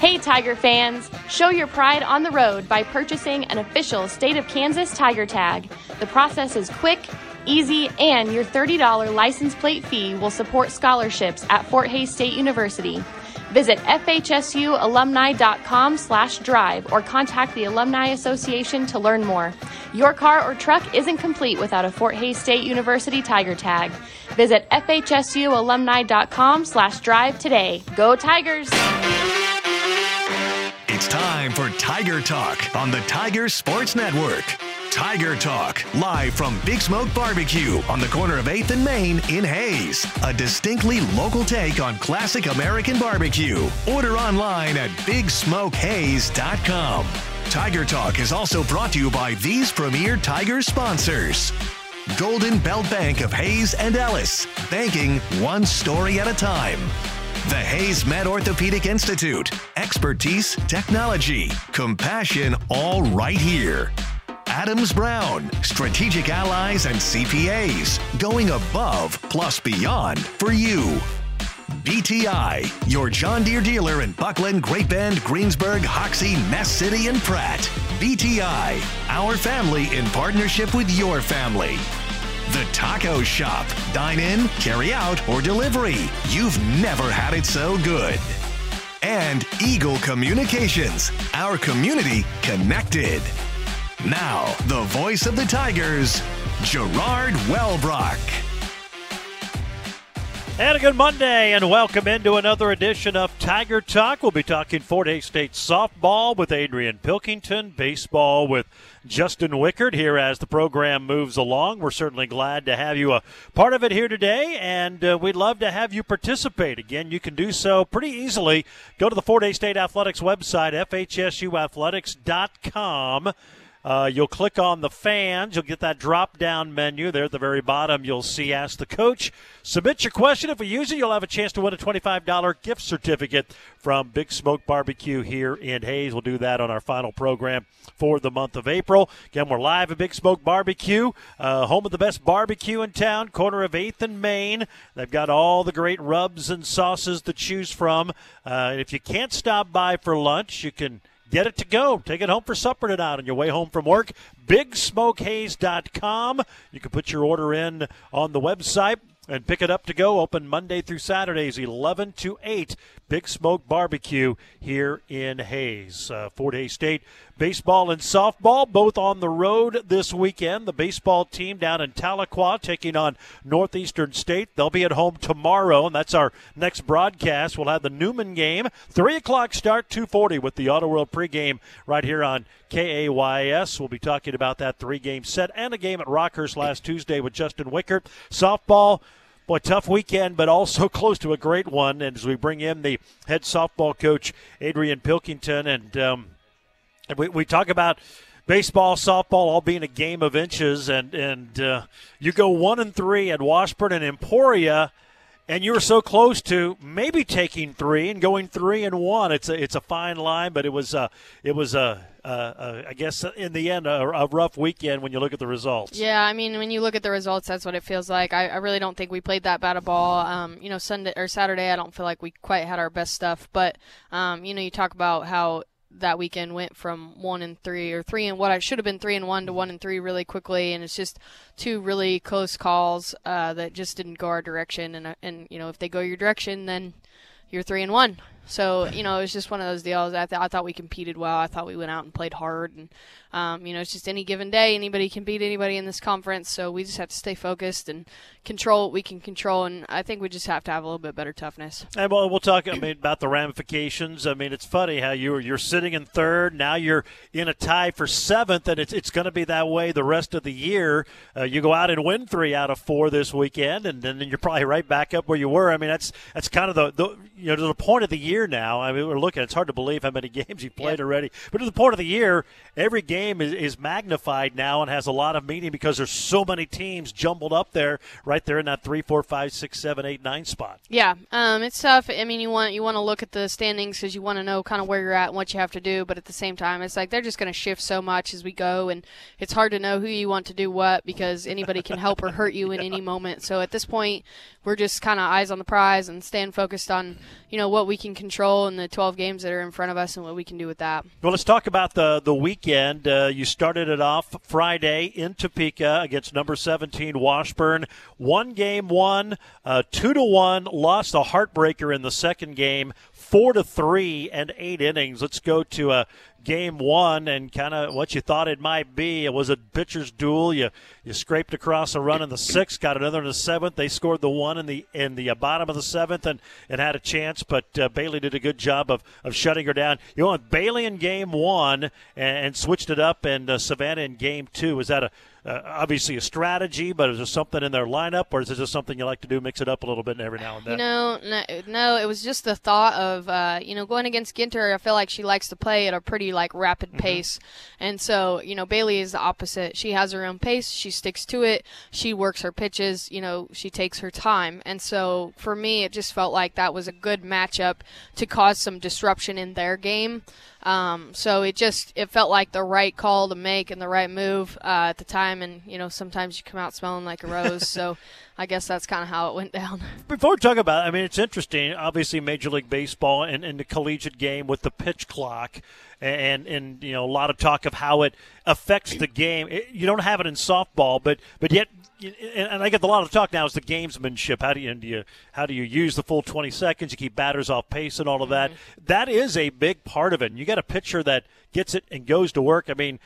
Hey, Tiger fans! Show your pride on the road by purchasing an official State of Kansas Tiger Tag. The process is quick, easy, and your $30 license plate fee will support scholarships at Fort Hays State University. Visit fhsualumni.com slash drive or contact the Alumni Association to learn more. Your car or truck isn't complete without a Fort Hays State University Tiger Tag. Visit fhsualumni.com slash drive today. Go Tigers! It's time for Tiger Talk on the Tiger Sports Network. Tiger Talk, live from Big Smoke Barbecue on the corner of 8th and Main in Hays. A distinctly local take on classic American barbecue. Order online at BigSmokeHays.com. Tiger Talk is also brought to you by these premier Tiger sponsors. Golden Belt Bank of Hays and Ellis, banking one story at a time. The Hays Med Orthopedic Institute, expertise, technology, compassion, all right here. Adams Brown, strategic allies and CPAs, going above plus beyond for you. BTI, your John Deere dealer in Bucklin, Great Bend, Greensburg, Hoxie, Ness City, and Pratt. BTI, our family in partnership with your family. The Taco Shop. Dine in, carry out, or delivery. You've never had it so good. And Eagle Communications, our community connected. Now, the voice of the Tigers, Gerard Wellbrock. And a good Monday, and welcome into another edition of Tiger Talk. We'll be talking Fort Hays State softball with Adrian Pilkington, baseball with Justin Wichert here as the program moves along. We're certainly glad to have you a part of it here today, and uh, we'd love to have you participate. Again, you can do so pretty easily. Go to the Fort Hays State Athletics website, fhsuathletics.com. Uh, you'll click on the fans. You'll get that drop down menu there at the very bottom. You'll see Ask the Coach. Submit your question. If we use it, you'll have a chance to win a $25 gift certificate from Big Smoke Barbecue here in Hays. We'll do that on our final program for the month of April. Again, we're live at Big Smoke Barbecue, uh, home of the best barbecue in town, corner of 8th and Main. They've got all the great rubs and sauces to choose from. Uh, if you can't stop by for lunch, you can – Get it to go. Take it home for supper tonight on your way home from work. BigSmokeHays.com. You can put your order in on the website and pick it up to go. Open Monday through Saturdays, 11 to 8. Big Smoke Barbecue here in Hays. Uh, Fort Hays State baseball and softball both on the road this weekend. The baseball team down in Tahlequah taking on Northeastern State. They'll be at home tomorrow, and that's our next broadcast. We'll have the Newman game, three o'clock start, 2:40 with the Auto World pregame right here on KAYS. We'll be talking about that three-game set and a game at Rockhurst last Tuesday with Justin Wichert. Softball. Boy, tough weekend, but also close to a great one. And as we bring in the head softball coach, Adrian Pilkington, and, um, and we, we talk about baseball, softball all being a game of inches, and and uh, you go one and three at Washburn and Emporia, and you were so close to maybe taking three and going three and one. It's a it's a fine line, but it was uh, it was a uh, uh, I guess in the end, a, a, rough weekend when you look at the results. Yeah, I mean, when you look at the results, that's what it feels like. I, I really don't think we played that bad a ball. Um, you know, Sunday or Saturday, I don't feel like we quite had our best stuff. But um, you know, you talk about how that weekend went from one and three or three and what I should have been three and one to one and three really quickly, and it's just two really close calls uh, that just didn't go our direction. And and you know, if they go your direction, then you're three and one. So you know, it was just one of those deals. I, th- I thought we competed well. I thought we went out and played hard, and um, you know, it's just any given day, anybody can beat anybody in this conference. So we just have to stay focused and control what we can control. And I think we just have to have a little bit better toughness. And well, we'll talk. I mean, about the ramifications. I mean, it's funny how you're you're sitting in third. Now you're in a tie for seventh, and it's it's going to be that way the rest of the year. Uh, you go out and win three out of four this weekend, and then you're probably right back up where you were. I mean, that's that's kind of the, the you know to the point of the year now. I mean, we're looking. It's hard to believe how many games you've played yeah. already, but to the point of the year, every game game is, is magnified now and has a lot of meaning because there's so many teams jumbled up there, right there in that three, four, five, six, seven, eight, nine spot. Yeah, um, it's tough. I mean, you want you want to look at the standings because you want to know kind of where you're at and what you have to do, but at the same time, it's like they're just going to shift so much as we go, and it's hard to know who you want to do what because anybody can help or hurt you in yeah. any moment. So at this point, we're just kind of eyes on the prize and staying focused on you know what we can control in the 12 games that are in front of us and what we can do with that. Well, let's talk about the the weekend. Uh, you started it off Friday in Topeka against number 17 Washburn. One game, one, uh, two to one. Lost a heartbreaker in the second game, four to three, and eight innings. Let's go to a game one and kind of what you thought it might be. It was a pitcher's duel. You you scraped across a run in the sixth, got another in the seventh. They scored the one in the in the uh, bottom of the seventh and, and had a chance, but uh, Bailey did a good job of, of shutting her down. You went Bailey in game one and, and switched it up, and uh, Savannah in game two. Was that a uh, obviously a strategy, but is there something in their lineup, or is it just something you like to do, mix it up a little bit every now and then? You know, no, no it was just the thought of, uh, you know, going against Ginter. I feel like she likes to play at a pretty like rapid mm-hmm. pace, and so you know Bailey is the opposite. She has her own pace. She sticks to it. She works her pitches. You know, she takes her time, and so for me, it just felt like that was a good matchup to cause some disruption in their game. Um, so it just it felt like the right call to make and the right move uh, at the time. And you know, sometimes you come out smelling like a rose. so I guess that's kind of how it went down. Before we talk about, it, I mean, it's interesting. Obviously, Major League Baseball and, and the collegiate game with the pitch clock, and and you know a lot of talk of how it affects the game. It, you don't have it in softball, but but yet and I get a lot of talk now is the gamesmanship. How do you, do you how do you use the full 20 seconds? You keep batters off pace and all of that. Mm-hmm. that is a big part of it. And you got a pitcher that gets it and goes to work. I mean,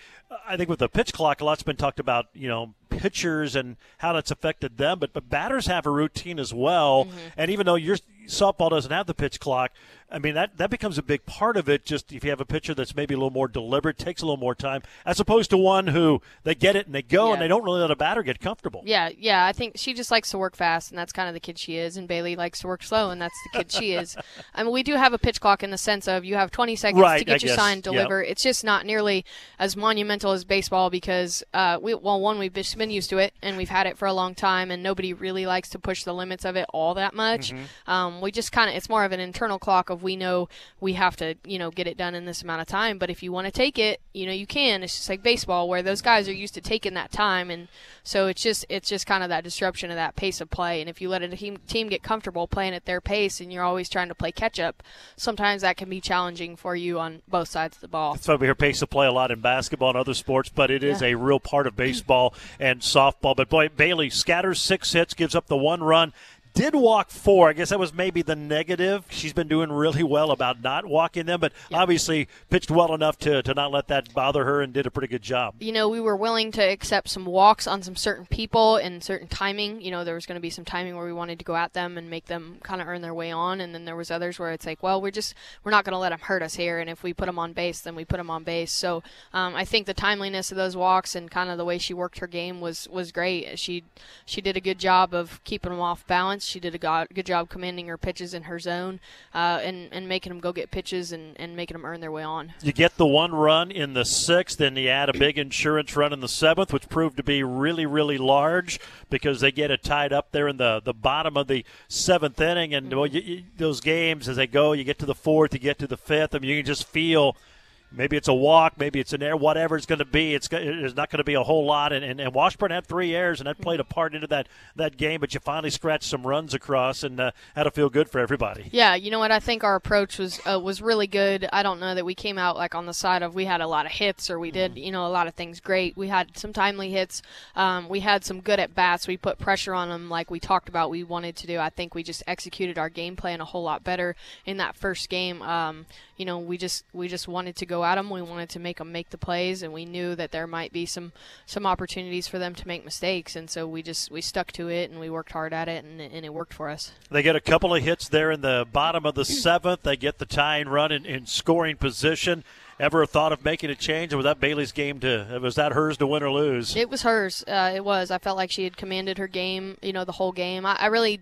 I think with the pitch clock, a lot's been talked about. You know, pitchers and how that's affected them, but but batters have a routine as well. Mm-hmm. And even though your softball doesn't have the pitch clock, I mean, that, that becomes a big part of it. Just if you have a pitcher that's maybe a little more deliberate, takes a little more time, as opposed to one who they get it and they go yeah. and they don't really let a batter get comfortable. Yeah, yeah. I think she just likes to work fast, and that's kind of the kid she is. And Bailey likes to work slow, and that's the kid she is. I mean, we do have a pitch clock in the sense of you have 20 seconds right, to get I your guess. sign, deliver. Yep. It's just not nearly as monumental as baseball because, uh, we well, one we've been used to it, and we've had it for a long time, and nobody really likes to push the limits of it all that much. Mm-hmm. Um, we just kind of it's more of an internal clock of we know we have to, you know, get it done in this amount of time. But if you want to take it, you know, you can. It's just like baseball where those guys are used to taking that time, and so it's just it's just kind of that disruption of that pace of play. And if you let a team team get comfortable playing at their pace, and you're always trying to play catch up, sometimes that can be challenging for you on both sides of the ball. That's why we hear pace of play a lot in basketball and other sports, but it is yeah. a real part of baseball and softball. But boy, Bailey scatters six hits, gives up the one run did walk four. I guess that was maybe the negative. She's been doing really well about not walking them, but yeah. obviously pitched well enough to, to not let that bother her and did a pretty good job. You know, we were willing to accept some walks on some certain people and certain timing. You know, there was going to be some timing where we wanted to go at them and make them kind of earn their way on, and then there was others where it's like, well, we're just we're not going to let them hurt us here, and if we put them on base, then we put them on base. So um, I think the timeliness of those walks and kind of the way she worked her game was was great. She she did a good job of keeping them off balance she did a good job commanding her pitches in her zone uh, and, and making them go get pitches and, and making them earn their way on. You get the one run in the sixth, and you add a big insurance run in the seventh, which proved to be really, really large because they get it tied up there in the, the bottom of the seventh inning. And well, you, you, those games, as they go, you get to the fourth, you get to the fifth, I mean, you can just feel – maybe it's a walk, maybe it's an air, whatever it's going to be. It's there's not going to be a whole lot. And, and, and, Washburn had three airs, and that played a part into that, that game. But you finally scratched some runs across, and uh, had to feel good for everybody. Yeah, you know what? I think our approach was uh, was really good. I don't know that we came out like on the side of we had a lot of hits or we did mm-hmm. you know a lot of things great. We had some timely hits. Um, we had some good at bats. We put pressure on them like we talked about. We wanted to do. I think we just executed our game plan a whole lot better in that first game. Um, you know, we just we just wanted to go at them. We wanted to make them make the plays, and we knew that there might be some some opportunities for them to make mistakes, and so we just we stuck to it and we worked hard at it, and, and it worked for us. They get a couple of hits there in the bottom of the seventh. They get the tying run in, in scoring position ever thought of making a change, or was that Bailey's game to? Was that hers to win or lose? It was hers. Uh, it was. I felt like she had commanded her game. You know, the whole game. I, I really,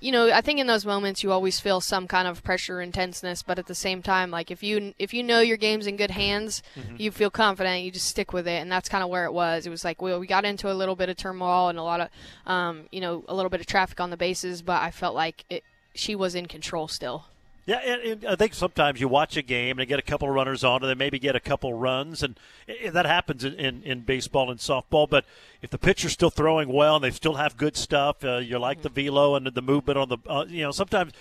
you know, I think in those moments you always feel some kind of pressure and tenseness, but at the same time, like if you if you know your game's in good hands, mm-hmm. you feel confident, you just stick with it, and that's kind of where it was. It was like we we got into a little bit of turmoil and a lot of, um, you know, a little bit of traffic on the bases, but I felt like it, she was in control still. Yeah, and, and, I think sometimes you watch a game and get a couple of runners on, and then maybe get a couple runs, and, and that happens in, in, in, baseball and softball. But if the pitcher's still throwing well and they still have good stuff, uh, you like the velo and the movement on the, uh, you know, sometimes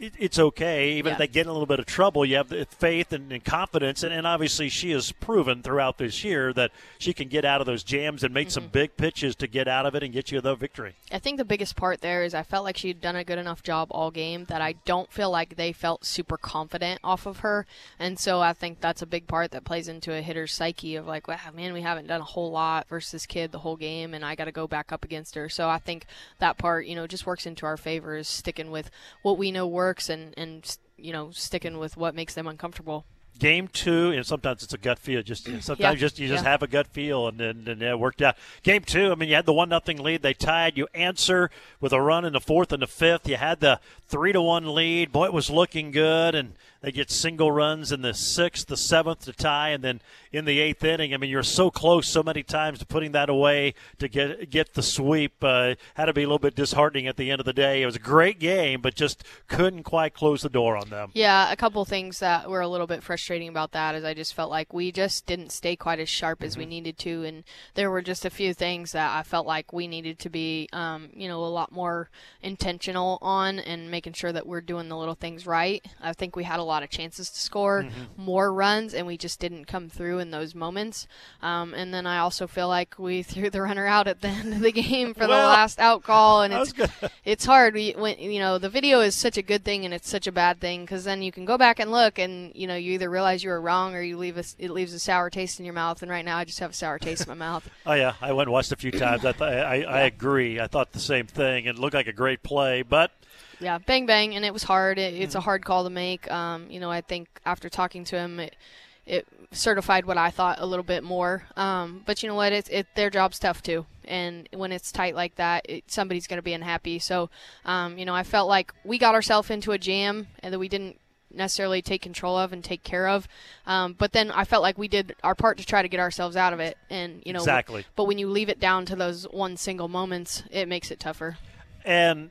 it, it's okay. Even yeah. if they get in a little bit of trouble, you have the faith and, and confidence. And, and, obviously, she has proven throughout this year that she can get out of those jams and make mm-hmm. some big pitches to get out of it and get you the victory. I think the biggest part there is I felt like she'd done a good enough job all game that I don't feel like they felt super confident off of her. And so I think that's a big part that plays into a hitter's psyche of like, wow, man, we haven't done a whole lot versus this kid the whole game, and I got to go back up against her. So I think that part, you know, just works into our favor is sticking with what we know works works and and you know sticking with what makes them uncomfortable game two, and sometimes it's a gut feel. Just sometimes yeah. just you just yeah. have a gut feel, and then and, it worked out. Game two, I mean, you had the one nothing lead. They tied. You answer with a run in the fourth and the fifth. You had the three to one lead. Boy, it was looking good, and they get single runs in the sixth, the seventh to tie, and then in the eighth inning. I mean, you're so close so many times to putting that away to get get the sweep. Uh, had to be a little bit disheartening at the end of the day. It was a great game, but just couldn't quite close the door on them. Yeah, a couple things that were a little bit frustrating about that is I just felt like we just didn't stay quite as sharp mm-hmm. as we mm-hmm. needed to, and there were just a few things that I felt like we needed to be, um, you know, a lot more intentional on and making sure that we're doing the little things right. I think we had a lot of chances to score mm-hmm. more runs, and we just didn't come through in those moments. Um, and then I also feel like we threw the runner out at the end of the game for well, the last out call, and it's it's hard. We, when you know the video is such a good thing and it's such a bad thing because then you can go back and look, and you know you either realize you were wrong or you leave a, it leaves a sour taste in your mouth. And right now I just have a sour taste in my mouth. Oh yeah, I went and watched a few times. I th- I, I, I agree. I thought the same thing. It looked like a great play, but yeah, bang bang, and it was hard. It, it's a mm. hard call to make. Um, you know, I think after talking to him, it, it certified what I thought a little bit more. Um, but you know what? It's it, their job's tough too, and when it's tight like that, it, somebody's going to be unhappy. So, um, you know, I felt like we got ourselves into a jam and that we didn't necessarily take control of and take care of. Um, but then I felt like we did our part to try to get ourselves out of it, and you know, exactly. But when you leave it down to those one single moments, it makes it tougher. And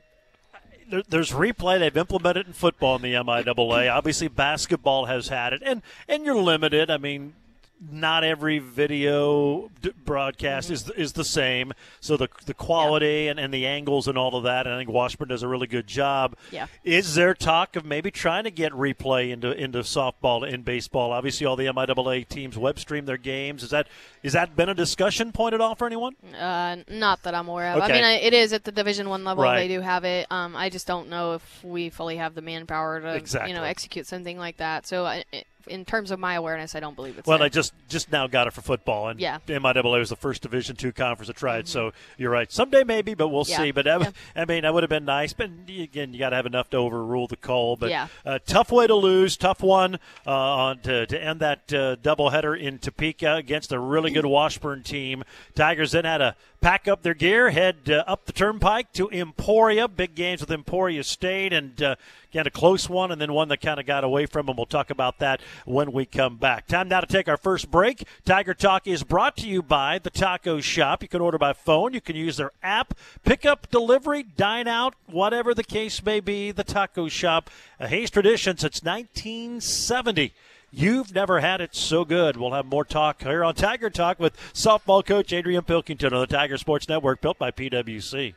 there's replay. They've implemented in football in the MIAA. Obviously, basketball has had it, and and you're limited. I mean, not every video broadcast mm-hmm. is is the same. So the the quality yeah. and, and the angles and all of that, and I think Washburn does a really good job. Yeah. Is there talk of maybe trying to get replay into into softball and baseball? Obviously, all the MIAA teams web stream their games. Is that is that been a discussion point at all for anyone? Uh, not that I'm aware of. Okay. I mean, it is at the Division One level. Right. They do have it. Um, I just don't know if we fully have the manpower to exactly. you know execute something like that. So. I, in terms of my awareness, I don't believe it's. Well, there. I just just now got it for football, and yeah. MIAA was the first Division two conference I tried. Mm-hmm. So you're right. Someday maybe, but we'll yeah. see. But yeah. I mean, that would have been nice. But again, you got to have enough to overrule the call. But yeah. uh, tough way to lose, tough one uh, on to, to end that uh, doubleheader in Topeka against a really good Washburn team. Tigers then had a pack up their gear, head uh, up the turnpike to Emporia. Big games with Emporia State, and uh, again a close one, and then one that kind of got away from them. We'll talk about that when we come back. Time now to take our first break. Tiger Talk is brought to you by the Taco Shop. You can order by phone. You can use their app, pick up, delivery, dine out, whatever the case may be. The Taco Shop, a Hays tradition since 1970. You've never had it so good. We'll have more talk here on Tiger Talk with softball coach Adrian Pilkington on the Tiger Sports Network, built by PWC.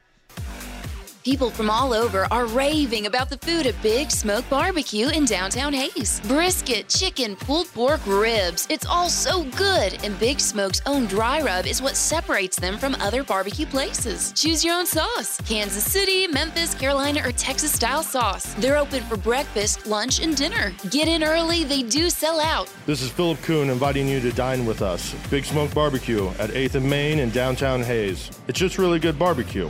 People from all over are raving about the food at Big Smoke Barbecue in downtown Hays. Brisket, chicken, pulled pork, ribs. It's all so good, and Big Smoke's own dry rub is what separates them from other barbecue places. Choose your own sauce Kansas City, Memphis, Carolina, or Texas style sauce. They're open for breakfast, lunch, and dinner. Get in early, they do sell out. This is Philip Kuhn inviting you to dine with us. Big Smoke Barbecue at 8th and Main in downtown Hays. It's just really good barbecue.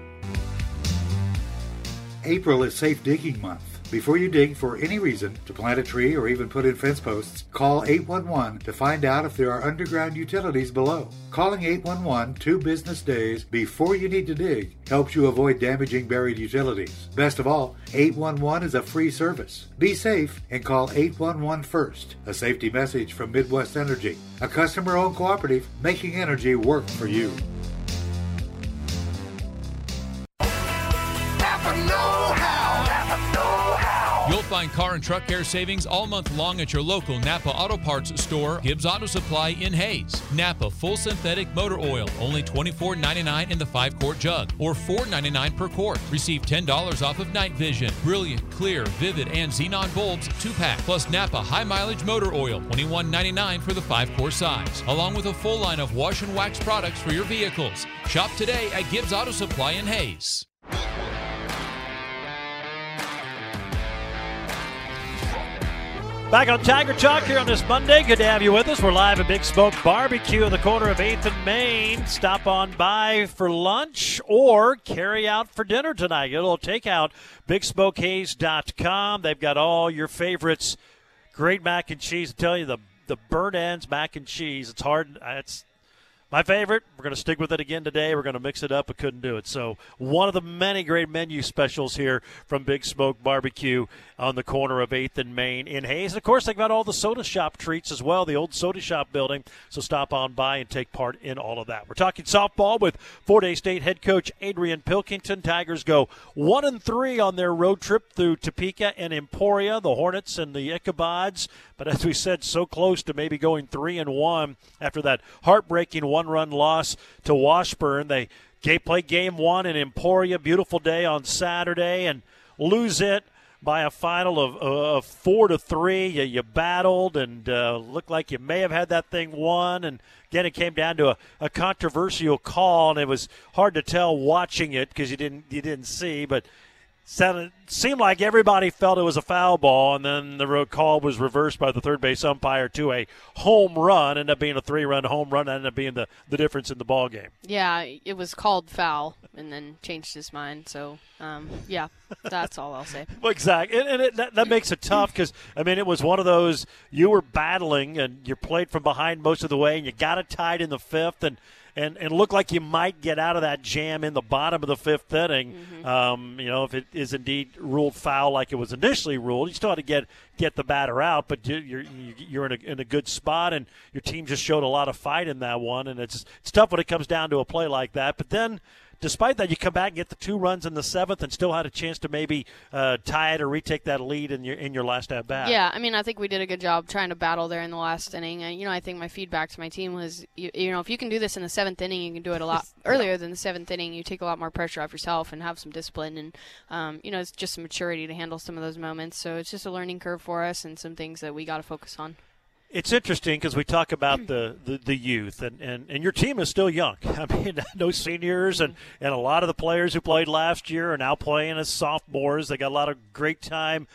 April is Safe Digging Month. Before you dig for any reason to plant a tree or even put in fence posts, call 811 to find out if there are underground utilities below. Calling 811 two business days before you need to dig helps you avoid damaging buried utilities. Best of all, 811 is a free service. Be safe and call 811 first. A safety message from Midwest Energy, a customer owned cooperative making energy work for you. Find car and truck care savings all month long at your local Napa Auto Parts store, Gibbs Auto Supply in Hays. Napa full synthetic motor oil, only $24.99 in the 5 quart jug, or $4.99 per quart. Receive $10 off of night vision, brilliant, clear, vivid, and xenon bulbs 2 pack, plus Napa high mileage motor oil, $21.99 for the 5 quart size, along with a full line of wash and wax products for your vehicles. Shop today at Gibbs Auto Supply in Hays. Back on Tiger Talk here on this Monday. Good to have you with us. We're live at Big Smoke Barbecue in the corner of 8th and Main. Stop on by for lunch or carry out for dinner tonight. Get a little takeout. BigSmokeHays.com. They've got all your favorites. Great mac and cheese. I tell you, the the burnt ends mac and cheese. It's hard. It's my favorite. We're going to stick with it again today. We're going to mix it up. I couldn't do it. So, one of the many great menu specials here from Big Smoke Barbecue on the corner of 8th and Main in Hays. And of course, they've got all the soda shop treats as well, the old soda shop building. So, stop on by and take part in all of that. We're talking softball with Fort Hays State head coach Adrian Pilkington. Tigers go 1 and 3 on their road trip through Topeka and Emporia, the Hornets and the Ichabods. But as we said, so close to maybe going 3 and 1 after that heartbreaking one run loss to Washburn. They play game one in Emporia. Beautiful day on Saturday and lose it by a final of, of four to three. You, you battled and uh, looked like you may have had that thing won. And again, it came down to a, a controversial call, and it was hard to tell watching it because you didn't you didn't see, but sounded seemed like everybody felt it was a foul ball, and then the call was reversed by the third base umpire to a home run. Ended up being a three-run home run. Ended up being the, the difference in the ball game. Yeah, it was called foul, and then changed his mind. So, um, yeah, that's all I'll say. well, exactly, and, and it, that, that makes it tough because I mean it was one of those you were battling and you played from behind most of the way, and you got it tied in the fifth, and and, and look like you might get out of that jam in the bottom of the fifth inning. Mm-hmm. Um, you know, if it is indeed ruled foul like it was initially ruled, you still have to get get the batter out, but you're you're in a, in a good spot, and your team just showed a lot of fight in that one, and it's it's tough when it comes down to a play like that. But then despite that, you come back and get the two runs in the seventh, and still had a chance to maybe uh, tie it or retake that lead in your in your last at bat. Yeah, I mean, I think we did a good job trying to battle there in the last inning. And you know, I think my feedback to my team was, you, you know, if you can do this in the seventh inning, you can do it a lot earlier than the seventh inning. You take a lot more pressure off yourself and have some discipline, and um, you know, it's just some maturity to handle some of those moments. So it's just a learning curve for us, and some things that we got to focus on. It's interesting because we talk about the, the, the, youth, and, and, and your team is still young. I mean, no seniors, and, and a lot of the players who played last year are now playing as sophomores. They got a lot of great time.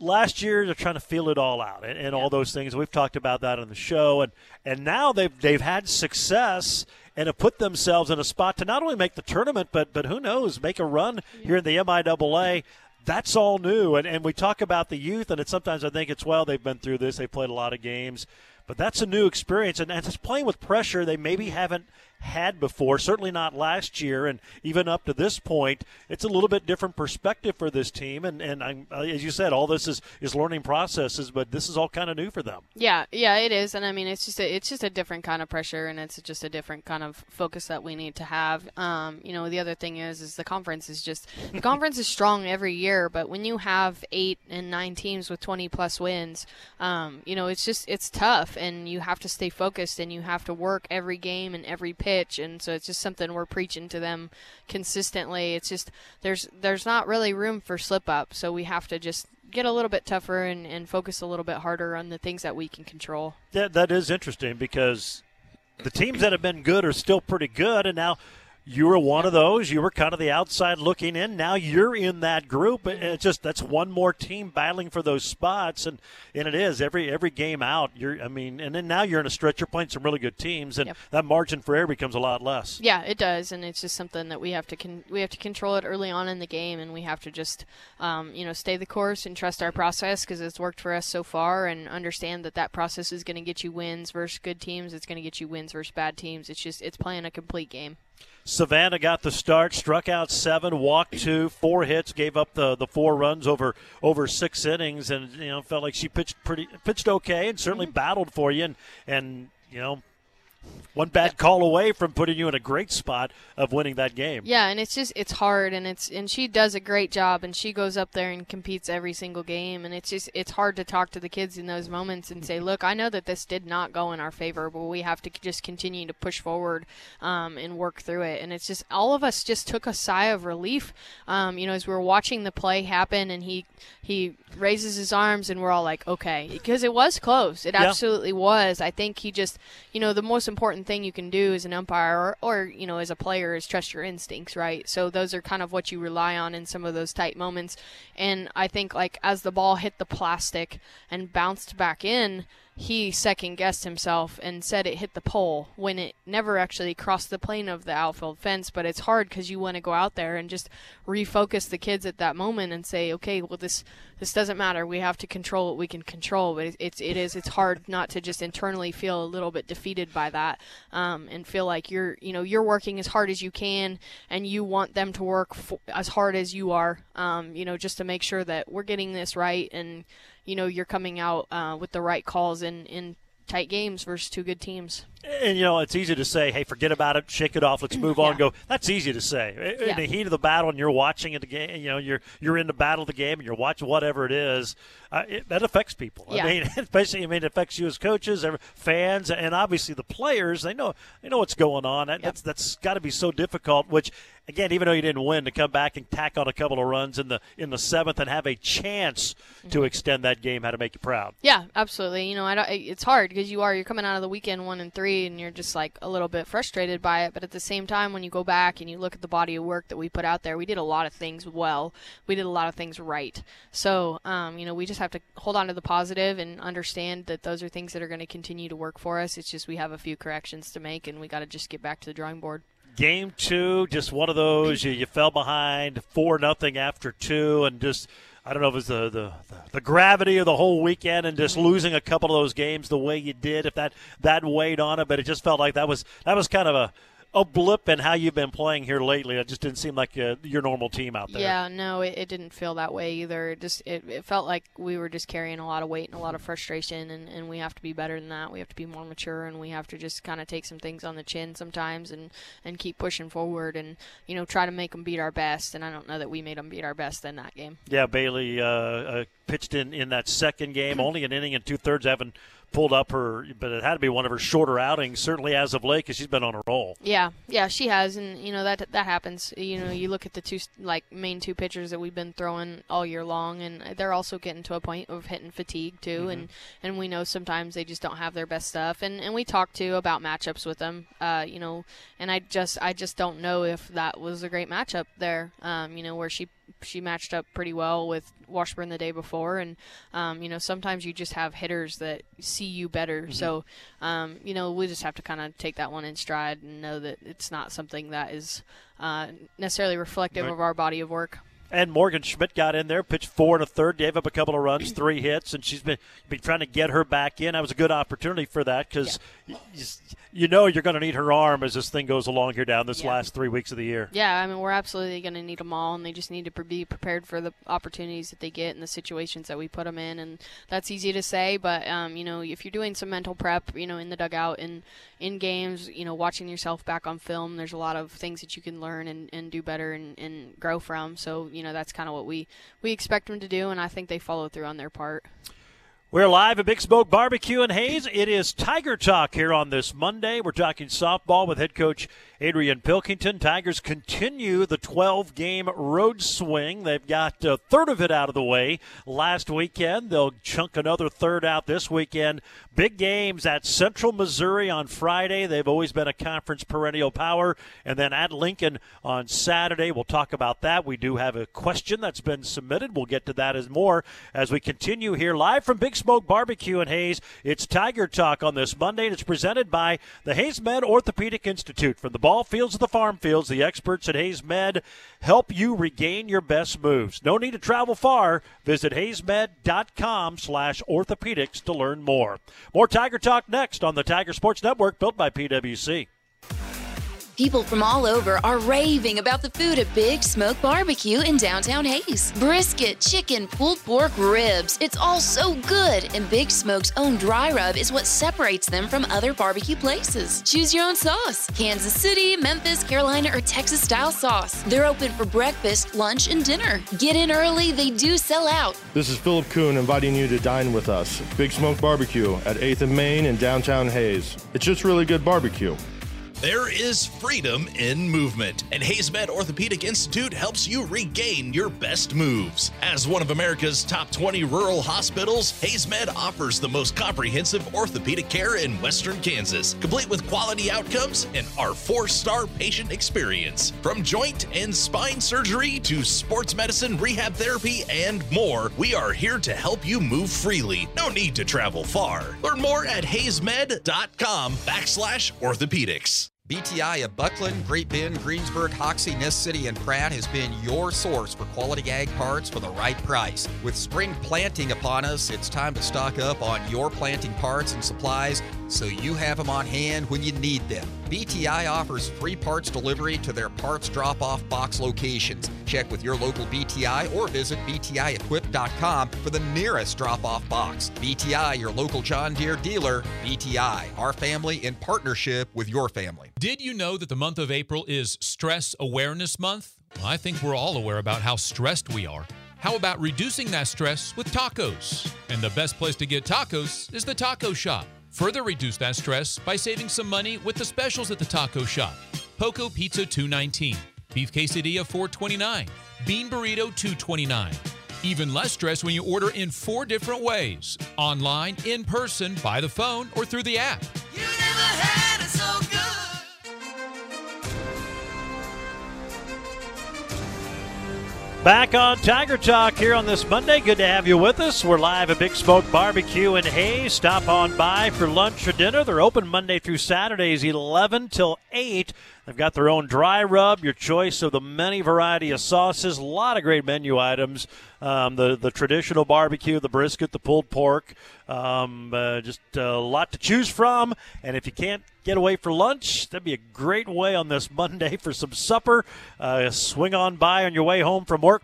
Last year, they're trying to feel it all out and, and all those things. We've talked about that on the show, and, and now they've, they've had success and have put themselves in a spot to not only make the tournament, but but who knows, make a run here in the MIAA that's all new. And, and we talk about the youth, and it's sometimes I think it's, well, they've been through this, they've played a lot of games. But that's a new experience, and, and it's playing with pressure they maybe haven't had before. Certainly not last year, and even up to this point, it's a little bit different perspective for this team. And and I'm, uh, as you said, all this is is learning processes, but this is all kind of new for them. Yeah, yeah, it is, and I mean, it's just a, it's just a different kind of pressure, and it's just a different kind of focus that we need to have. Um, you know, the other thing is, is the conference is just the conference is strong every year, but when you have eight and nine teams with 20 plus wins, um, you know, it's just it's tough, and you have to stay focused, and you have to work every game and every pitch pitch, and so it's just something we're preaching to them consistently. It's just there's there's not really room for slip up, so we have to just get a little bit tougher and, and focus a little bit harder on the things that we can control. That that is interesting because the teams that have been good are still pretty good, and now you were one of those. You were kind of the outside looking in. Now you're in that group, it's just that's one more team battling for those spots, and and it is every every game out. You're, I mean, and then now you're in a stretch. You're playing some really good teams, and Yep. that margin for error becomes a lot less. Yeah, it does, and it's just something that we have to con- we have to control it early on in the game, and we have to just um, you know stay the course and trust our process because it's worked for us so far, and understand that that process is going to get you wins versus good teams. It's going to get you wins versus bad teams. It's just it's playing a complete game. Savannah got the start, struck out seven, walked two, four hits, gave up the, the four runs over over six innings, and you know felt like she pitched pretty pitched okay and certainly mm-hmm. battled for you, and and you know one bad call away from putting you in a great spot of winning that game. Yeah, and it's just it's hard, and it's and she does a great job, and she goes up there and competes every single game, and it's just it's hard to talk to the kids in those moments and say, look, I know that this did not go in our favor, but we have to just continue to push forward um, and work through it, and it's just all of us just took a sigh of relief, um, you know, as we were watching the play happen, and he he raises his arms, and we're all like, okay, because it was close, it Yeah. absolutely was. I think he just, you know, the most important thing you can do as an umpire or, or you know as a player is trust your instincts, right? So those are kind of what you rely on in some of those tight moments. And I think like as the ball hit the plastic and bounced back in, he second guessed himself and said it hit the pole when it never actually crossed the plane of the outfield fence. But it's hard because you want to go out there and just refocus the kids at that moment and say, okay, well this this doesn't matter. We have to control what we can control. But it- it's it is it's hard not to just internally feel a little bit defeated by that um, and feel like you're you know you're working as hard as you can and you want them to work as hard as you are. Um, you know just to make sure that we're getting this right and you know you're coming out uh, with the right calls in in tight games versus two good teams. And you know, it's easy to say, "Hey, forget about it, shake it off, let's move on." Go. That's easy to say in Yeah. the heat of the battle, and you're watching it again. You know, you're you're in the battle of the game, and you're watching whatever it is. Uh, it, that affects people. Yeah. I mean, especially I mean, it affects you as coaches, fans, and obviously the players. They know they know what's going on. That, That's that's got to be so difficult. Which again, even though you didn't win, to come back and tack on a couple of runs in the in the seventh and have a chance Mm-hmm. to extend that game had to make you proud. Yeah, absolutely. You know, I don't, it's hard because you are you're coming out of the weekend one and three, and you're just like a little bit frustrated by it. But at the same time, when you go back and you look at the body of work that we put out there, we did a lot of things well. We did a lot of things right. So, um, you know, we just have to hold on to the positive and understand that those are things that are going to continue to work for us. It's just we have a few corrections to make, and we got to just get back to the drawing board. game two, just one of those. You, you fell behind four nothing after two, and just I don't know if it was the, the the gravity of the whole weekend and just mm-hmm. losing a couple of those games the way you did. If that that weighed on it, but it just felt like that was that was kind of a a blip in how you've been playing here lately. It just didn't seem like uh, your normal team out there. Yeah, no, it, it didn't feel that way either. It just it, it felt like we were just carrying a lot of weight and a lot of frustration, and, and we have to be better than that. We have to be more mature, and we have to just kind of take some things on the chin sometimes, and and keep pushing forward, and you know try to make them beat our best. And I don't know that we made them beat our best in that game. Yeah, Bailey uh, uh, pitched in in that second game, only an inning and two thirds. Haven't pulled up her, but it had to be one of her shorter outings, certainly as of late, because she's been on a roll. Yeah, yeah, she has, and you know that that happens. You know, you look at the two like main two pitchers that we've been throwing all year long, and they're also getting to a point of hitting fatigue too, and and we know sometimes they just don't have their best stuff, and and we talk too about matchups with them, uh, you know, and I just I just don't know if that was a great matchup there, um, you know, where she she matched up pretty well with Washburn the day before, and um, you know sometimes you just have hitters that see you better. So um, you know we just have to kind of take that one in stride and know that it's not something that is uh, necessarily reflective Right. of our body of work. And Morgan Schmidt got in there, pitched four and a third, gave up a couple of runs, three hits, and she's been been trying to get her back in. That was a good opportunity for that because you, you know you're going to need her arm as this thing goes along here down this Yeah. last three weeks of the year. Yeah, I mean we're absolutely going to need them all, and they just need to be prepared for the opportunities that they get and the situations that we put them in. And that's easy to say, but um, you know if you're doing some mental prep, you know in the dugout and in games, you know watching yourself back on film, there's a lot of things that you can learn and, and do better and, and grow from. So you know that's kind of what we we expect them to do, and I think they follow through on their part. We're live at Big Smoke Barbecue and Hays. It is Tiger Talk here on this Monday. We're talking softball with head coach Adrian Pilkington. Tigers continue the 12 game road swing. They've got a third of it out of the way last weekend. They'll chunk another third out this weekend. Big games at Central Missouri on Friday. They've always been a conference perennial power. And then at Lincoln on Saturday. We'll talk about that. We do have a question that's been submitted. We'll get to that as more as we continue here live from Big Smoke Barbecue in Hays. It's Tiger Talk on this Monday, and it's presented by the Hays Med Orthopedic Institute. From the ball fields to the farm fields, the experts at Hays Med help you regain your best moves. No need to travel far. Visit haysmed.com slash orthopedics to learn more. More Tiger Talk next on the Tiger Sports Network, built by PWC. People from all over are raving about the food at Big Smoke Barbecue in downtown Hays. Brisket, chicken, pulled pork, ribs. It's all so good, and Big Smoke's own dry rub is what separates them from other barbecue places. Choose your own sauce Kansas City, Memphis, Carolina, or Texas style sauce. They're open for breakfast, lunch, and dinner. Get in early, they do sell out. This is Philip Kuhn inviting you to dine with us. Big Smoke Barbecue at 8th and Main in downtown Hays. It's just really good barbecue. There is freedom in movement, and HaysMed Orthopedic Institute helps you regain your best moves. As one of America's top 20 rural hospitals, HaysMed offers the most comprehensive orthopedic care in western Kansas, complete with quality outcomes and our four star patient experience. From joint and spine surgery to sports medicine, rehab therapy, and more, we are here to help you move freely. No need to travel far. Learn more at haysmed.com backslash orthopedics. BTI of Bucklin, Great Bend, Greensburg, Hoxie, Ness City, and Pratt has been your source for quality ag parts for the right price. With spring planting upon us, it's time to stock up on your planting parts and supplies so you have them on hand when you need them. BTI offers free parts delivery to their parts drop off box locations. Check with your local BTI or visit BTIequip.com for the nearest drop off box. BTI, your local John Deere dealer. BTI, our family in partnership with your family. Did you know that the month of April is Stress Awareness Month? Well, I think we're all aware about how stressed we are. How about reducing that stress with tacos? And the best place to get tacos is the taco shop. Further reduce that stress by saving some money with the specials at the taco shop. Poco Pizza 219, Beef Quesadilla 429, Bean Burrito 229. Even less stress when you order in four different ways online, in person, by the phone, or through the app. Back on Tiger Talk here on this Monday. Good to have you with us. We're live at Big Smoke Barbecue in Hays. Stop on by for lunch or dinner. They're open Monday through Saturdays, 11 till 8. They've got their own dry rub, your choice of the many variety of sauces, a lot of great menu items. Um, the the traditional barbecue, the brisket, the pulled pork, um, uh, just a lot to choose from. And if you can't get away for lunch, that'd be a great way on this Monday for some supper. Uh, swing on by on your way home from work.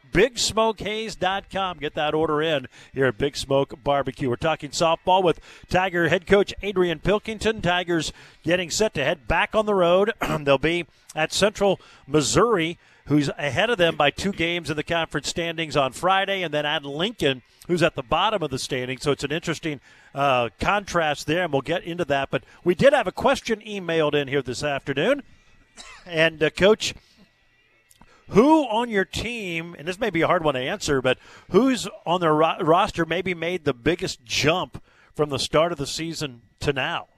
Get that order in here at Big Smoke Barbecue. We're talking softball with Tiger head coach Adrian Pilkington. Tigers getting set to head back on the road. They'll be at Central Missouri who's ahead of them by two games in the conference standings on Friday, and then at Lincoln, who's at the bottom of the standings. So it's an interesting uh, contrast there, and we'll get into that. But we did have a question emailed in here this afternoon, and uh, Coach. Who on your team, and this may be a hard one to answer, but who's on their ro- roster maybe made the biggest jump from the start of the season to now?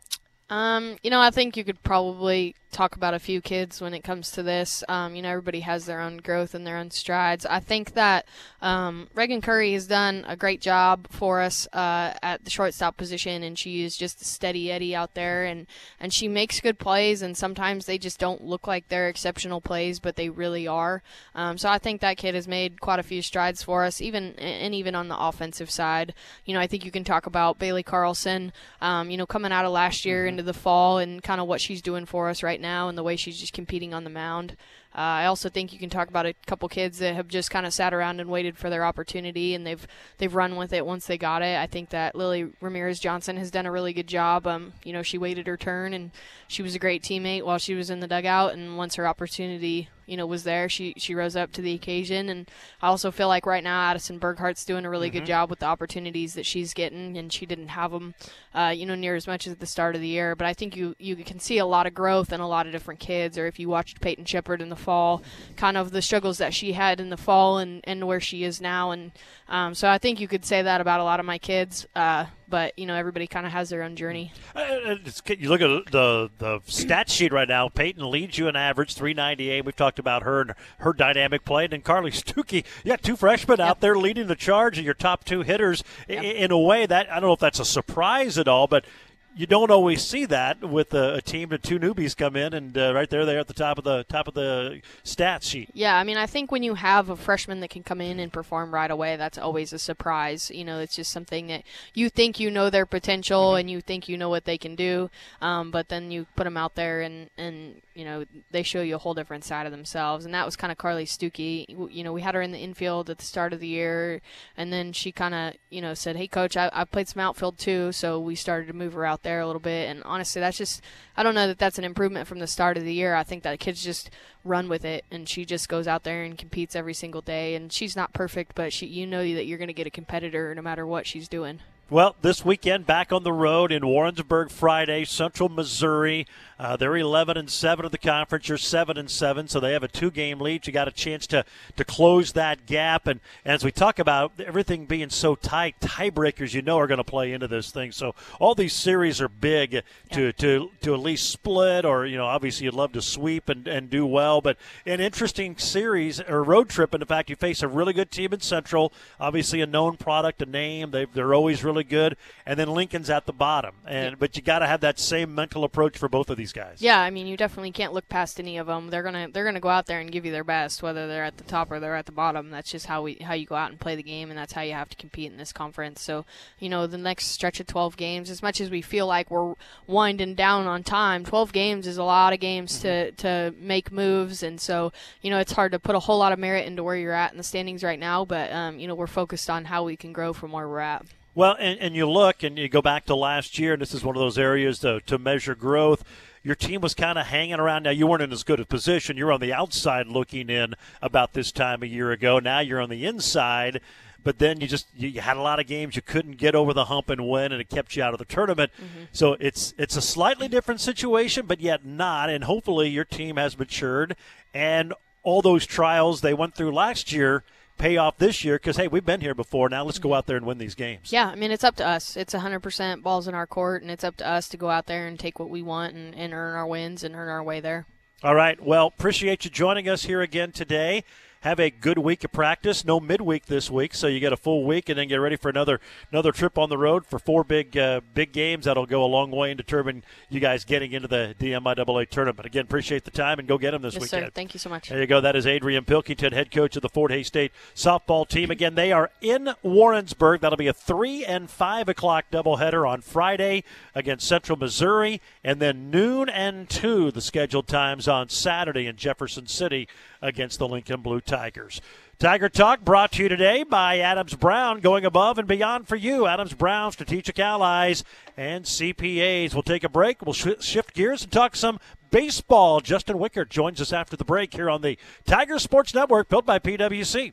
Um, you know, I think you could probably talk about a few kids when it comes to this. Um, you know, everybody has their own growth and their own strides. I think that um, Reagan Curry has done a great job for us uh, at the shortstop position, and she is just a steady Eddie out there, and and she makes good plays, and sometimes they just don't look like they're exceptional plays, but they really are. Um, so I think that kid has made quite a few strides for us, even and even on the offensive side. You know, I think you can talk about Bailey Carlson. Um, you know, coming out of last year into the fall, and kind of what she's doing for us right now and the way she's just competing on the mound. Uh, I also think you can talk about a couple kids that have just kind of sat around and waited for their opportunity, and they've they've run with it once they got it. I think that Lily Ramirez Johnson has done a really good job. Um, you know, she waited her turn, and she was a great teammate while she was in the dugout. And once her opportunity you know was there. She she rose up to the occasion, and I also feel like right now Addison Burghart's doing a really mm-hmm. good job with the opportunities that she's getting, and she didn't have them, uh, you know, near as much as at the start of the year. But I think you you can see a lot of growth in a lot of different kids. Or if you watched Peyton Shepard in the fall, kind of the struggles that she had in the fall and and where she is now, and um, so I think you could say that about a lot of my kids. Uh, but you know, everybody kind of has their own journey. Uh, you look at the the stat sheet right now. Peyton leads you in average, 398. We've talked about her and her dynamic play. And then Carly Stuckey, you got two freshmen yep. out there leading the charge of your top two hitters. Yep. In a way, that I don't know if that's a surprise at all, but you don't always see that with a, a team that two newbies come in and uh, right there, they're at the top of the top of the stats sheet. Yeah, I mean, I think when you have a freshman that can come in and perform right away, that's always a surprise. You know, it's just something that you think you know their potential mm-hmm. and you think you know what they can do, um, but then you put them out there and and you know they show you a whole different side of themselves. And that was kind of Carly Stuckey. You know, we had her in the infield at the start of the year, and then she kind of you know said, "Hey, coach, I, I played some outfield too," so we started to move her out there a little bit. And honestly, that's just I don't know that that's an improvement from the start of the year. I think that kids just run with it, and she just goes out there and competes every single day. And she's not perfect, but she you know that you're going to get a competitor no matter what she's doing. Well, this weekend back on the road in Warrensburg Friday, Central Missouri. Uh, they're 11 and 7 of the conference. You're 7 and 7, so they have a two-game lead. You got a chance to to close that gap. And, and as we talk about everything being so tight, tiebreakers you know are going to play into this thing. So all these series are big yeah. to to to at least split, or you know, obviously you'd love to sweep and, and do well. But an interesting series or road trip. And in fact, you face a really good team in Central. Obviously a known product, a name. They they're always really good. And then Lincoln's at the bottom. And but you got to have that same mental approach for both of these these guys. Yeah, I mean, you definitely can't look past any of them. They're gonna they're gonna go out there and give you their best, whether they're at the top or they're at the bottom. That's just how we how you go out and play the game, and that's how you have to compete in this conference. So, you know, the next stretch of 12 games, as much as we feel like we're winding down on time, 12 games is a lot of games mm-hmm. to to make moves, and so you know it's hard to put a whole lot of merit into where you're at in the standings right now. But um, you know, we're focused on how we can grow from where we're at. Well, and, and you look and you go back to last year, and this is one of those areas to, to measure growth your team was kind of hanging around. Now you weren't in as good a position. You're on the outside looking in about this time a year ago. Now you're on the inside but then you just you had a lot of games you couldn't get over the hump and win, and it kept you out of the tournament. Mm-hmm. So it's it's a slightly different situation, but yet not. And hopefully your team has matured, and all those trials they went through last year pay off this year because hey, we've been here before. Now let's go mm-hmm. out there and win these games. Yeah, I mean it's up to us. It's 100% balls in our court, and it's up to us to go out there and take what we want and, and earn our wins and earn our way there. All right. Well, appreciate you joining us here again today have a good week of practice. No midweek this week, so you get a full week, and then get ready for another another trip on the road for four big uh, big games. That'll go a long way in determining you guys getting into the DMIAA tournament. Again, appreciate the time and go get them this yes, weekend. Sir. Thank you so much. There you go. That is Adrian Pilkington, head coach of the Fort Hays State softball team. Again, they are in Warrensburg. That'll be a three and five o'clock doubleheader on Friday against Central Missouri, and then noon and two the scheduled times on Saturday in Jefferson City against the Lincoln Blue Tigers. Tiger Talk brought to you today by Adams Brown, going above and beyond for you. Adams Brown, strategic allies, and CPAs. We'll take a break. We'll sh- shift gears and talk some baseball. Justin Wichert joins us after the break here on the Tiger Sports Network, built by PWC.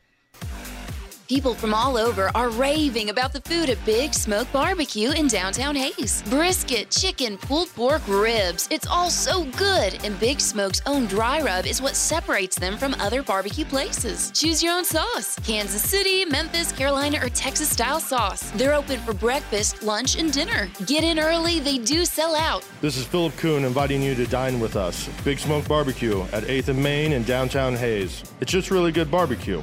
People from all over are raving about the food at Big Smoke Barbecue in downtown Hays. Brisket, chicken, pulled pork, ribs. It's all so good, and Big Smoke's own dry rub is what separates them from other barbecue places. Choose your own sauce Kansas City, Memphis, Carolina, or Texas style sauce. They're open for breakfast, lunch, and dinner. Get in early, they do sell out. This is Philip Kuhn inviting you to dine with us. Big Smoke Barbecue at 8th and Main in downtown Hays. It's just really good barbecue.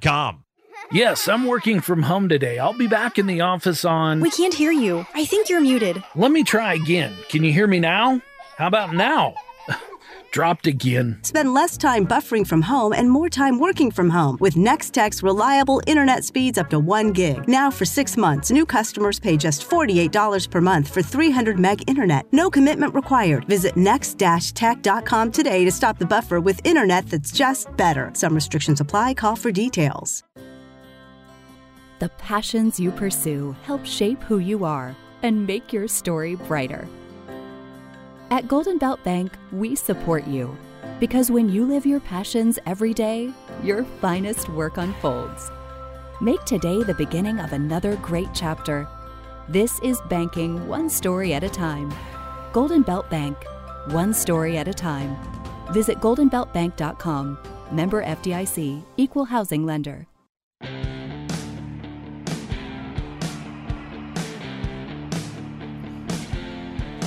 Yes, I'm working from home today. I'll be back in the office on. We can't hear you. I think you're muted. Let me try again. Can you hear me now? How about now? Dropped again. Spend less time buffering from home and more time working from home with Nex-Tech's reliable internet speeds up to 1 gig. Now for 6 months, new customers pay just $48 per month for 300 meg internet. No commitment required. Visit nex-tech.com today to stop the buffer with internet that's just better. Some restrictions apply. Call for details. The passions you pursue help shape who you are and make your story brighter. At Golden Belt Bank, we support you because when you live your passions every day, your finest work unfolds. Make today the beginning of another great chapter. This is banking one story at a time. Golden Belt Bank, one story at a time. Visit goldenbeltbank.com. Member FDIC, equal housing lender.